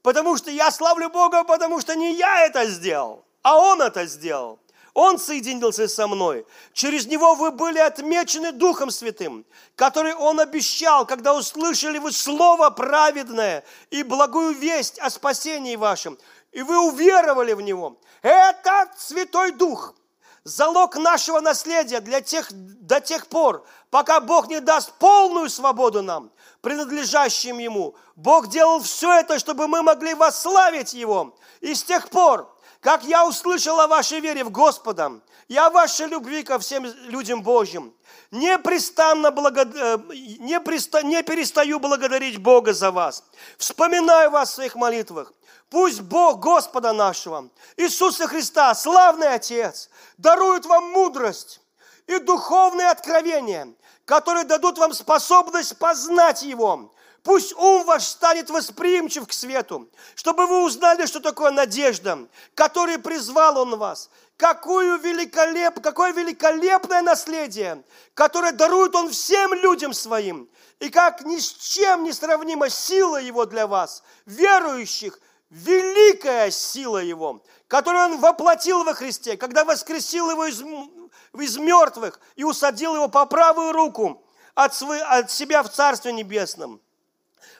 Потому что я славлю Бога, потому что не я это сделал, а Он это сделал. Он соединился со мной. Через Него вы были отмечены Духом Святым, который Он обещал, когда услышали вы Слово праведное и благую весть о спасении вашем, и вы уверовали в Него. Это Святой Дух, залог нашего наследия для тех, до тех пор, пока Бог не даст полную свободу нам, принадлежащим Ему. Бог делал все это, чтобы мы могли восславить Его. И с тех пор, как я услышал о вашей вере в Господа, и о вашей любви ко всем людям Божьим, непрестанно благо... Э, не, преста... не перестаю благодарить Бога за вас. Вспоминаю вас в своих молитвах. Пусть Бог Господа нашего, Иисуса Христа, славный Отец, дарует вам мудрость и духовные откровения, которые дадут вам способность познать Его, Пусть ум ваш станет восприимчив к свету, чтобы вы узнали, что такое надежда, которой призвал Он вас, какую великолеп, какое великолепное наследие, которое дарует Он всем людям своим, и как ни с чем не сравнима сила Его для вас, верующих, великая сила Его, которую Он воплотил во Христе, когда воскресил Его из, из мертвых и усадил Его по правую руку от, свой, от себя в Царстве Небесном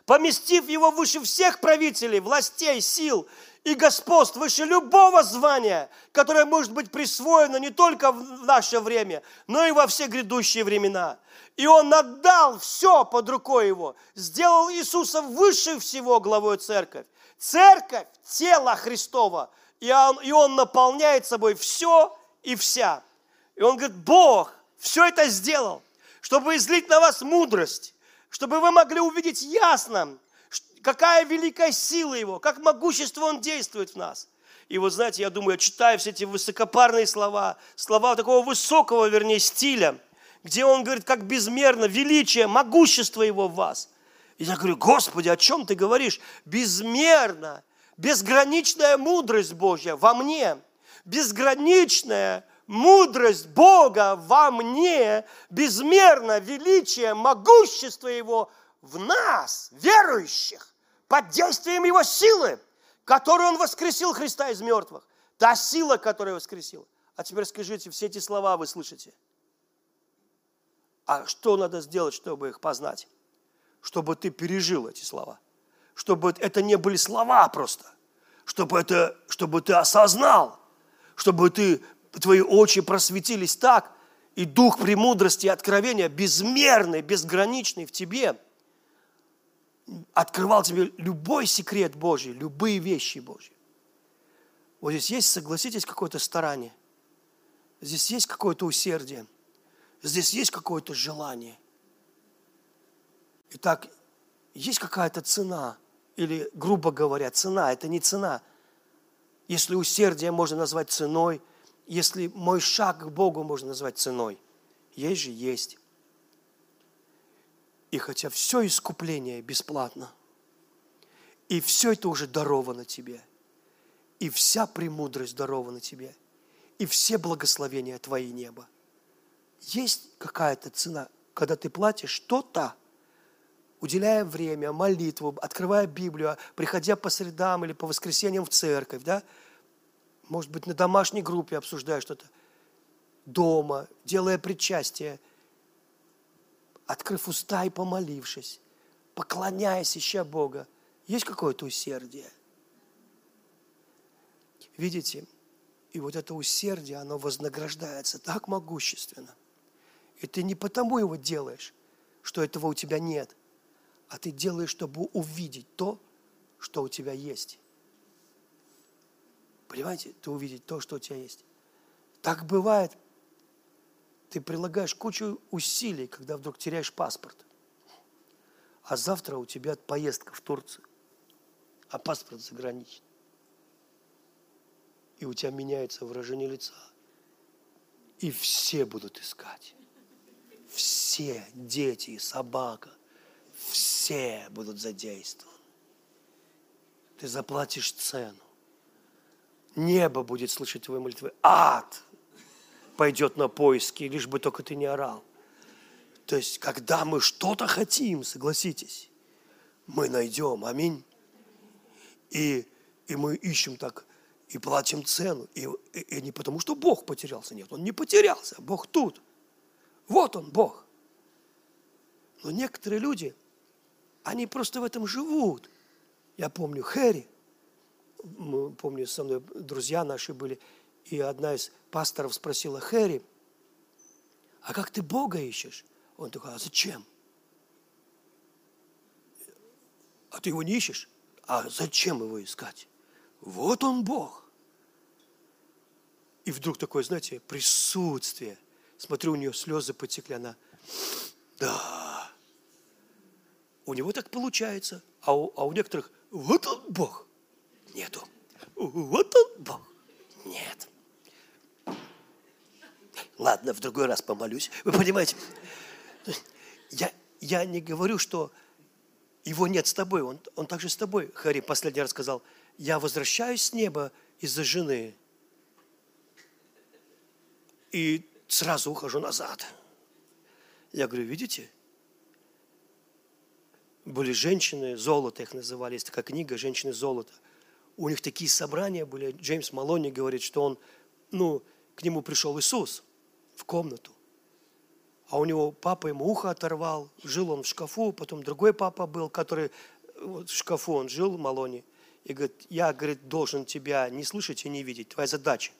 поместив его выше всех правителей, властей, сил и господств, выше любого звания, которое может быть присвоено не только в наше время, но и во все грядущие времена. И он отдал все под рукой его, сделал Иисуса выше всего главой церковь. Церковь – тело Христова, и он, и он наполняет собой все и вся. И он говорит, Бог все это сделал, чтобы излить на вас мудрость, чтобы вы могли увидеть ясно, какая великая сила Его, как могущество Он действует в нас. И вот знаете, я думаю, я читаю все эти высокопарные слова, слова такого высокого, вернее, стиля, где он говорит, как безмерно величие, могущество Его в вас. И я говорю, Господи, о чем ты говоришь? Безмерно, безграничная мудрость Божья во мне, безграничная мудрость Бога во мне, безмерно величие, могущество Его в нас, верующих, под действием Его силы, которую Он воскресил Христа из мертвых. Та сила, которая воскресила. А теперь скажите, все эти слова вы слышите. А что надо сделать, чтобы их познать? Чтобы ты пережил эти слова. Чтобы это не были слова просто. Чтобы, это, чтобы ты осознал. Чтобы ты твои очи просветились так, и дух премудрости и откровения, безмерный, безграничный в тебе, открывал тебе любой секрет Божий, любые вещи Божьи. Вот здесь есть, согласитесь, какое-то старание. Здесь есть какое-то усердие. Здесь есть какое-то желание. Итак, есть какая-то цена, или, грубо говоря, цена, это не цена. Если усердие можно назвать ценой – если мой шаг к Богу можно назвать ценой, есть же есть. И хотя все искупление бесплатно, и все это уже даровано тебе, и вся премудрость дарована тебе, и все благословения твои неба, есть какая-то цена, когда ты платишь что-то, уделяя время, молитву, открывая Библию, приходя по средам или по воскресеньям в церковь, да, может быть, на домашней группе обсуждая что-то, дома, делая причастие, открыв уста и помолившись, поклоняясь, ища Бога, есть какое-то усердие. Видите, и вот это усердие, оно вознаграждается так могущественно. И ты не потому его делаешь, что этого у тебя нет, а ты делаешь, чтобы увидеть то, что у тебя есть. Понимаете, ты увидеть то, что у тебя есть. Так бывает. Ты прилагаешь кучу усилий, когда вдруг теряешь паспорт. А завтра у тебя поездка в Турцию, а паспорт заграничный. И у тебя меняется выражение лица. И все будут искать. Все, дети собака, все будут задействованы. Ты заплатишь цену. Небо будет слышать твои молитвы. Ад пойдет на поиски, лишь бы только ты не орал. То есть, когда мы что-то хотим, согласитесь, мы найдем. Аминь. И, и мы ищем так и платим цену. И, и, и не потому, что Бог потерялся. Нет, Он не потерялся. Бог тут. Вот Он, Бог. Но некоторые люди, они просто в этом живут. Я помню Хэри, помню, со мной друзья наши были, и одна из пасторов спросила, Хэри, а как ты Бога ищешь? Он такой, а зачем? А ты его не ищешь? А зачем его искать? Вот он Бог. И вдруг такое, знаете, присутствие. Смотрю, у нее слезы потекли, она, да. У него так получается, а у, а у некоторых, вот он Бог. Нету. Вот он Бог. Нет. Ладно, в другой раз помолюсь. Вы понимаете, я, я не говорю, что его нет с тобой, он, он также с тобой. Хари последний раз сказал, я возвращаюсь с неба из-за жены и сразу ухожу назад. Я говорю, видите, были женщины, золото их называли, есть такая книга «Женщины золота». У них такие собрания были. Джеймс Малони говорит, что он, ну, к нему пришел Иисус в комнату. А у него папа ему ухо оторвал, жил он в шкафу, потом другой папа был, который вот в шкафу он жил, Малони. И говорит, я, говорит, должен тебя не слышать и не видеть, твоя задача.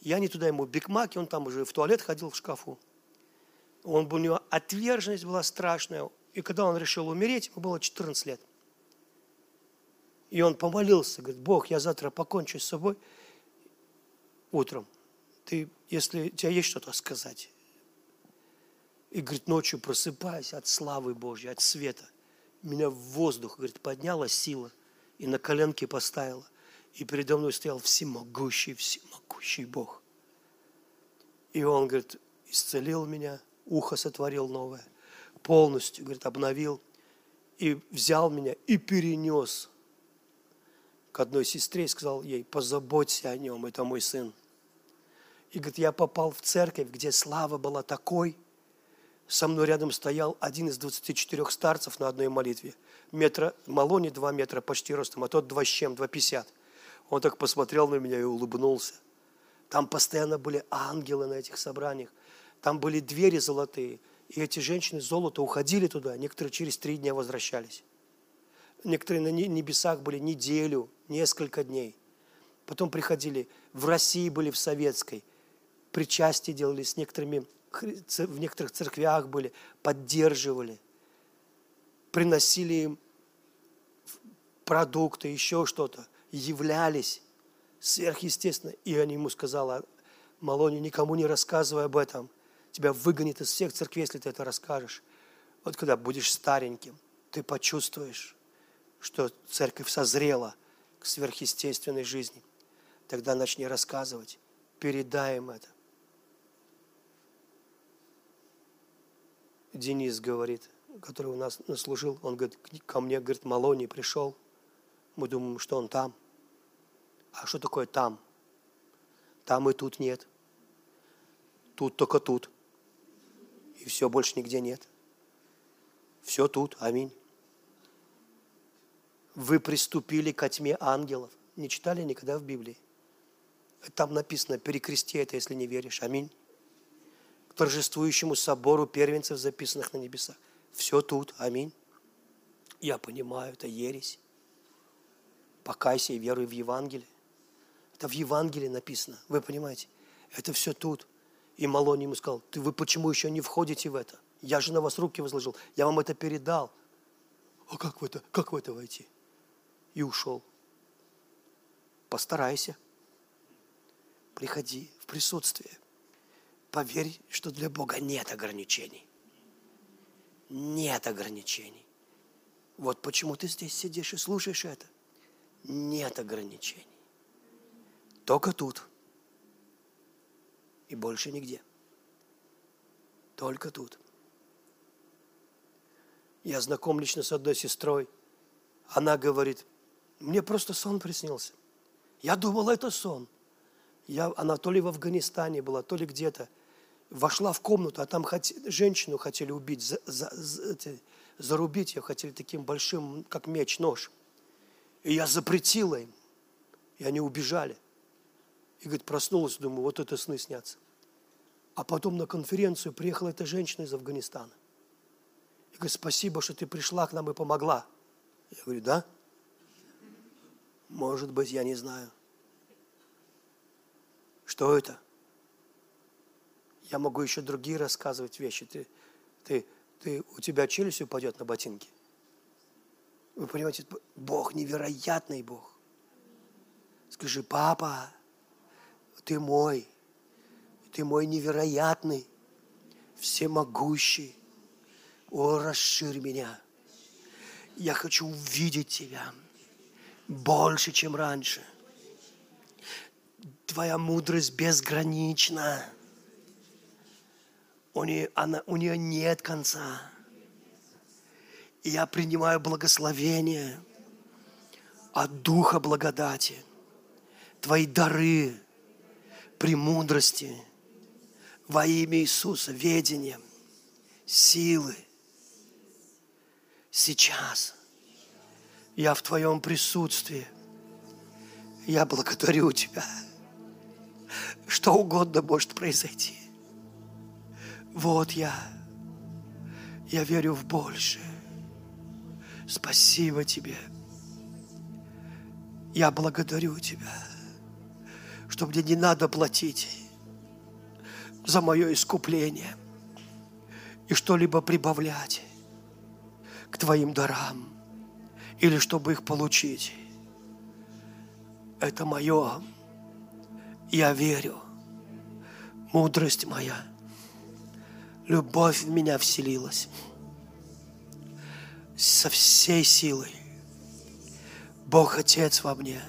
Я не туда ему бигмаки, он там уже в туалет ходил в шкафу. Он, у него отверженность была страшная. И когда он решил умереть, ему было 14 лет. И он помолился, говорит, Бог, я завтра покончу с собой утром. Ты, если у тебя есть что-то сказать. И, говорит, ночью просыпаясь от славы Божьей, от света, меня в воздух, говорит, подняла сила и на коленки поставила. И передо мной стоял всемогущий, всемогущий Бог. И он, говорит, исцелил меня, ухо сотворил новое, полностью, говорит, обновил и взял меня и перенес к одной сестре и сказал ей, позаботься о нем, это мой сын. И говорит, я попал в церковь, где слава была такой, со мной рядом стоял один из 24 старцев на одной молитве. Метра, Малони два метра почти ростом, а тот два с чем, два пятьдесят. Он так посмотрел на меня и улыбнулся. Там постоянно были ангелы на этих собраниях. Там были двери золотые. И эти женщины золото уходили туда, некоторые через три дня возвращались. Некоторые на небесах были неделю, несколько дней. Потом приходили, в России были, в Советской. Причастие делали с некоторыми, в некоторых церквях были, поддерживали. Приносили им продукты, еще что-то. Являлись сверхъестественно. И они ему сказали, Малони, никому не рассказывай об этом. Тебя выгонят из всех церквей, если ты это расскажешь. Вот когда будешь стареньким, ты почувствуешь, что церковь созрела к сверхъестественной жизни. Тогда начни рассказывать, передай им это. Денис говорит, который у нас служил, он говорит, ко мне, говорит, Малони пришел. Мы думаем, что он там. А что такое там? Там и тут нет. Тут только тут. И все, больше нигде нет. Все тут. Аминь вы приступили ко тьме ангелов. Не читали никогда в Библии? Там написано, перекрести это, если не веришь. Аминь. К торжествующему собору первенцев, записанных на небесах. Все тут. Аминь. Я понимаю, это ересь. Покайся и веруй в Евангелие. Это в Евангелии написано. Вы понимаете? Это все тут. И Малони ему сказал, ты вы почему еще не входите в это? Я же на вас руки возложил. Я вам это передал. А как в это, как в это войти? и ушел. Постарайся. Приходи в присутствие. Поверь, что для Бога нет ограничений. Нет ограничений. Вот почему ты здесь сидишь и слушаешь это. Нет ограничений. Только тут. И больше нигде. Только тут. Я знаком лично с одной сестрой. Она говорит, мне просто сон приснился. Я думал, это сон. Я, она то ли в Афганистане была, то ли где-то. Вошла в комнату, а там хот... женщину хотели убить, за, за, за, зарубить ее хотели таким большим, как меч, нож. И я запретила им. И они убежали. И, говорит, проснулась, думаю, вот это сны снятся. А потом на конференцию приехала эта женщина из Афганистана. И говорит, спасибо, что ты пришла к нам и помогла. Я говорю, да? Может быть, я не знаю. Что это? Я могу еще другие рассказывать вещи. Ты, ты, ты, у тебя челюсть упадет на ботинки. Вы понимаете, Бог невероятный Бог. Скажи, папа, ты мой, ты мой невероятный, всемогущий. О, расширь меня. Я хочу увидеть тебя больше, чем раньше. Твоя мудрость безгранична. У нее, она, у нее нет конца. И я принимаю благословение от Духа благодати, Твои дары, премудрости во имя Иисуса, ведения, силы. Сейчас я в Твоем присутствии. Я благодарю Тебя. Что угодно может произойти. Вот я. Я верю в большее. Спасибо Тебе. Я благодарю Тебя, что мне не надо платить за мое искупление и что-либо прибавлять к Твоим дарам или чтобы их получить. Это мое. Я верю. Мудрость моя. Любовь в меня вселилась со всей силой. Бог Отец во мне,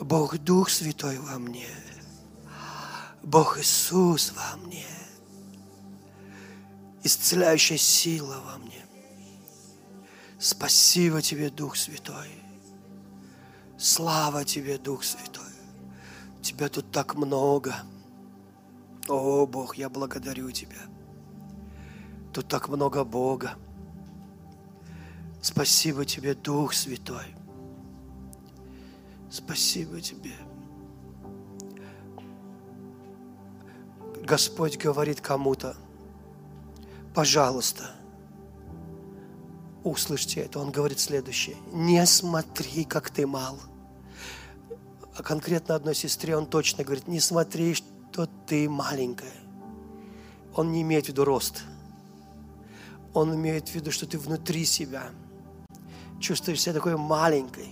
Бог Дух Святой во мне, Бог Иисус во мне, исцеляющая сила во мне. Спасибо Тебе, Дух Святой. Слава Тебе, Дух Святой. Тебя тут так много. О, Бог, я благодарю Тебя. Тут так много Бога. Спасибо Тебе, Дух Святой. Спасибо Тебе. Господь говорит кому-то, пожалуйста, услышьте это. Он говорит следующее. Не смотри, как ты мал. А конкретно одной сестре он точно говорит, не смотри, что ты маленькая. Он не имеет в виду рост. Он имеет в виду, что ты внутри себя – чувствуешь себя такой маленькой,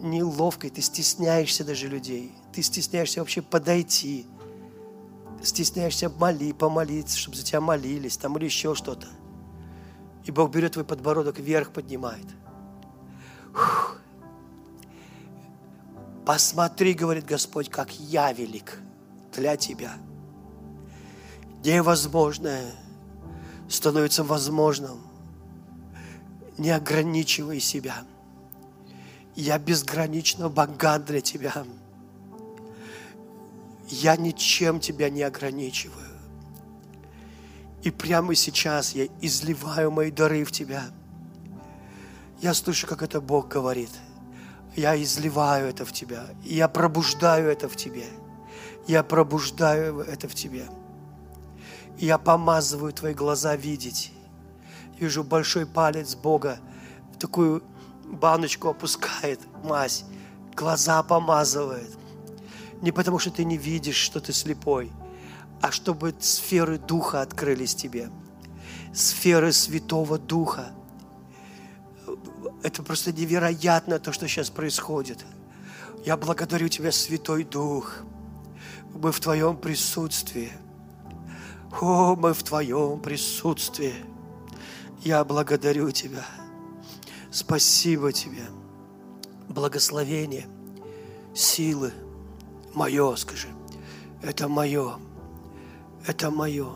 неловкой, ты стесняешься даже людей, ты стесняешься вообще подойти, стесняешься моли, помолиться, чтобы за тебя молились, там или еще что-то. И Бог берет твой подбородок вверх, поднимает. Фух. Посмотри, говорит Господь, как я велик для тебя. Невозможное становится возможным не ограничивай себя. Я безгранично богат для тебя. Я ничем тебя не ограничиваю. И прямо сейчас я изливаю мои дары в тебя. Я слышу, как это Бог говорит. Я изливаю это в тебя. Я пробуждаю это в тебе. Я пробуждаю это в тебе. Я помазываю твои глаза видеть вижу большой палец Бога такую баночку опускает мазь, глаза помазывает. Не потому, что ты не видишь, что ты слепой, а чтобы сферы Духа открылись тебе. Сферы Святого Духа. Это просто невероятно то, что сейчас происходит. Я благодарю Тебя, Святой Дух. Мы в Твоем присутствии. О, мы в Твоем присутствии. Я благодарю Тебя. Спасибо Тебе. Благословение, силы. Мое, скажи. Это мое. Это мое.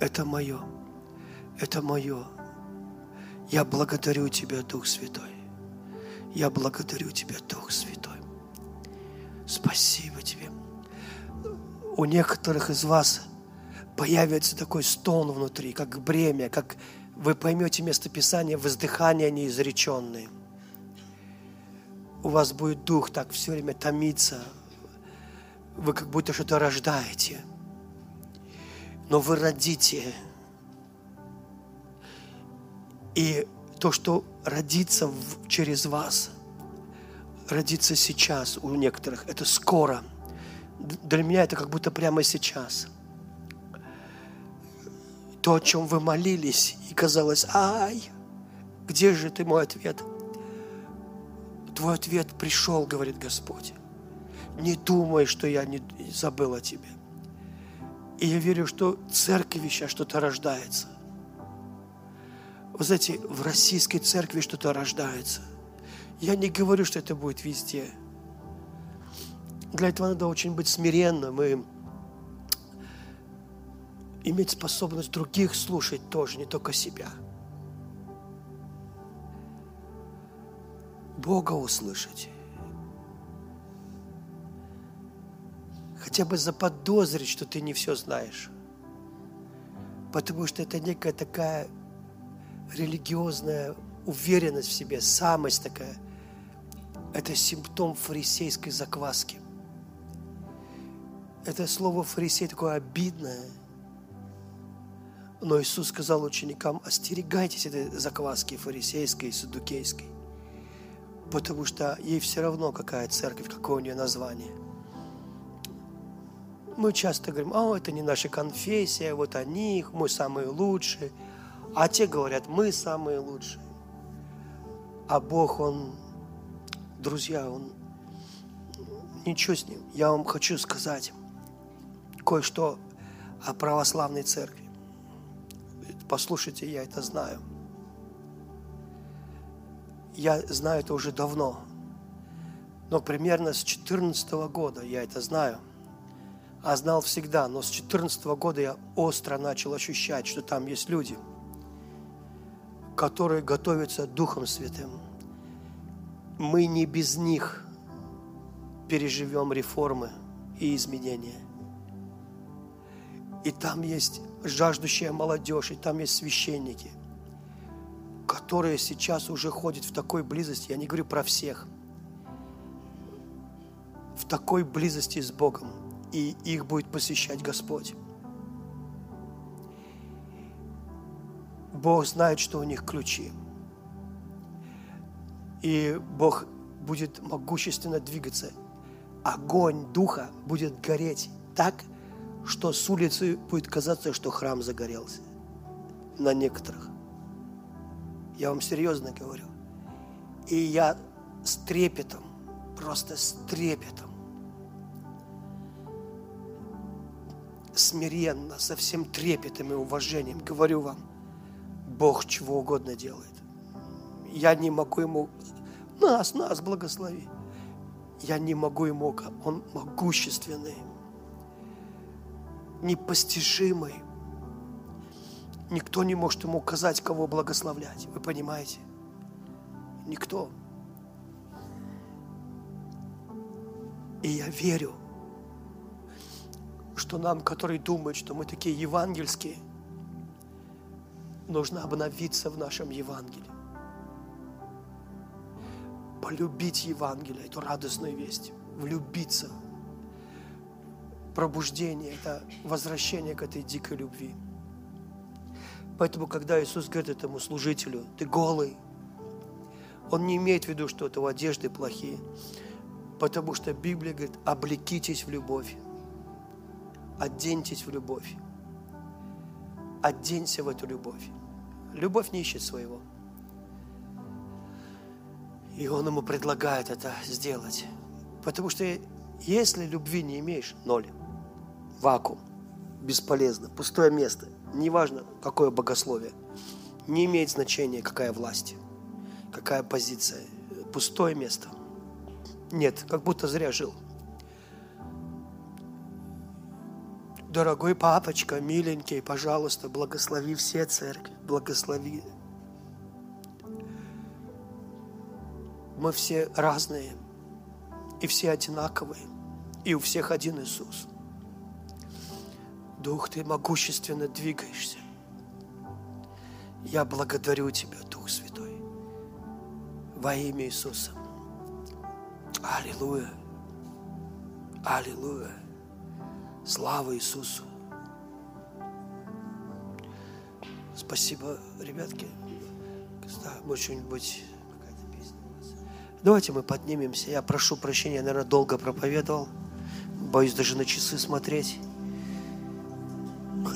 Это мое. Это мое. Я благодарю Тебя, Дух Святой. Я благодарю Тебя, Дух Святой. Спасибо Тебе. У некоторых из вас появится такой стон внутри, как бремя, как вы поймете место Писания, воздыхания неизреченные. у вас будет дух так все время томиться. Вы как будто что-то рождаете. Но вы родите. И то, что родится через вас, родится сейчас у некоторых, это скоро. Для меня это как будто прямо сейчас. То, о чем вы молились, и казалось, ай, где же ты мой ответ? Твой ответ пришел, говорит Господь. Не думай, что я не забыл о тебе. И я верю, что церкви сейчас что-то рождается. Вы знаете, в российской церкви что-то рождается. Я не говорю, что это будет везде. Для этого надо очень быть смиренным и иметь способность других слушать тоже, не только себя. Бога услышать. Хотя бы заподозрить, что ты не все знаешь. Потому что это некая такая религиозная уверенность в себе, самость такая. Это симптом фарисейской закваски. Это слово фарисей такое обидное. Но Иисус сказал ученикам, остерегайтесь этой закваски фарисейской и садукейской потому что ей все равно, какая церковь, какое у нее название. Мы часто говорим, о, это не наша конфессия, вот они, мы самые лучшие. А те говорят, мы самые лучшие. А Бог, Он, друзья, Он, ничего с Ним. Я вам хочу сказать кое-что о православной церкви. Послушайте, я это знаю – я знаю это уже давно. Но примерно с 14 года я это знаю. А знал всегда, но с 14 года я остро начал ощущать, что там есть люди, которые готовятся Духом Святым. Мы не без них переживем реформы и изменения. И там есть жаждущая молодежь, и там есть священники – которые сейчас уже ходят в такой близости, я не говорю про всех, в такой близости с Богом, и их будет посещать Господь. Бог знает, что у них ключи. И Бог будет могущественно двигаться. Огонь Духа будет гореть так, что с улицы будет казаться, что храм загорелся на некоторых. Я вам серьезно говорю. И я с трепетом, просто с трепетом, смиренно, со всем трепетом и уважением говорю вам, Бог чего угодно делает. Я не могу Ему, нас, нас благослови. Я не могу Ему, Он могущественный, непостижимый, Никто не может ему указать, кого благословлять. Вы понимаете? Никто. И я верю, что нам, которые думают, что мы такие евангельские, нужно обновиться в нашем Евангелии. Полюбить Евангелие, эту радостную весть, влюбиться. Пробуждение – это возвращение к этой дикой любви – Поэтому, когда Иисус говорит этому служителю, ты голый, он не имеет в виду, что это одежды плохие, потому что Библия говорит, облекитесь в любовь, оденьтесь в любовь, оденься в эту любовь. Любовь не ищет своего. И он ему предлагает это сделать. Потому что если любви не имеешь, ноль. Вакуум. Бесполезно. Пустое место – неважно, какое богословие, не имеет значения, какая власть, какая позиция, пустое место. Нет, как будто зря жил. Дорогой папочка, миленький, пожалуйста, благослови все церкви, благослови. Мы все разные, и все одинаковые, и у всех один Иисус – Дух, Ты могущественно двигаешься. Я благодарю Тебя, Дух Святой, во имя Иисуса. Аллилуйя. Аллилуйя. Слава Иисусу. Спасибо, ребятки. Может, что-нибудь Давайте мы поднимемся. Я прошу прощения, я, наверное, долго проповедовал. Боюсь даже на часы смотреть.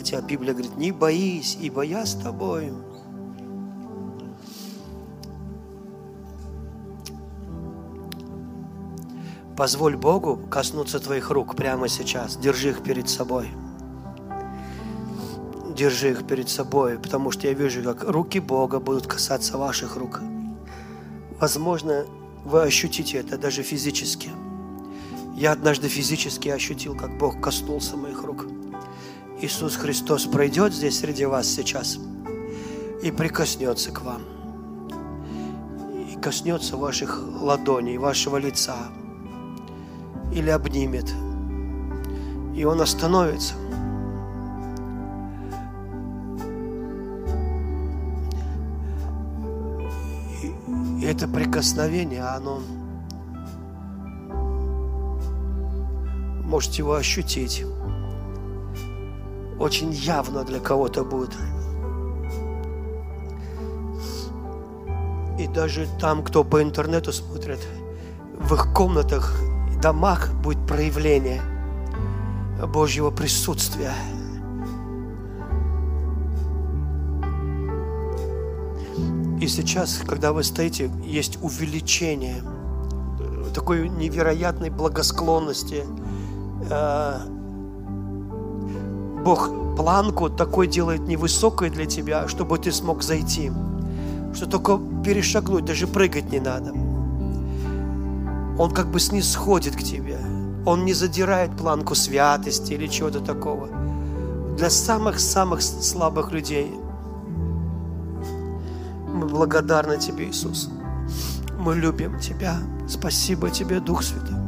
Хотя Библия говорит, не боись, ибо я с тобой. Позволь Богу коснуться твоих рук прямо сейчас. Держи их перед собой. Держи их перед собой, потому что я вижу, как руки Бога будут касаться ваших рук. Возможно, вы ощутите это даже физически. Я однажды физически ощутил, как Бог коснулся моих рук. Иисус Христос пройдет здесь среди вас сейчас и прикоснется к вам. И коснется ваших ладоней, вашего лица. Или обнимет. И Он остановится. И это прикосновение, оно можете его ощутить. Очень явно для кого-то будет. И даже там, кто по интернету смотрит, в их комнатах, домах будет проявление Божьего присутствия. И сейчас, когда вы стоите, есть увеличение такой невероятной благосклонности. Бог планку такой делает невысокой для тебя, чтобы ты смог зайти. Что только перешагнуть, даже прыгать не надо. Он как бы снисходит к тебе. Он не задирает планку святости или чего-то такого. Для самых-самых слабых людей – мы благодарны Тебе, Иисус. Мы любим Тебя. Спасибо Тебе, Дух Святой.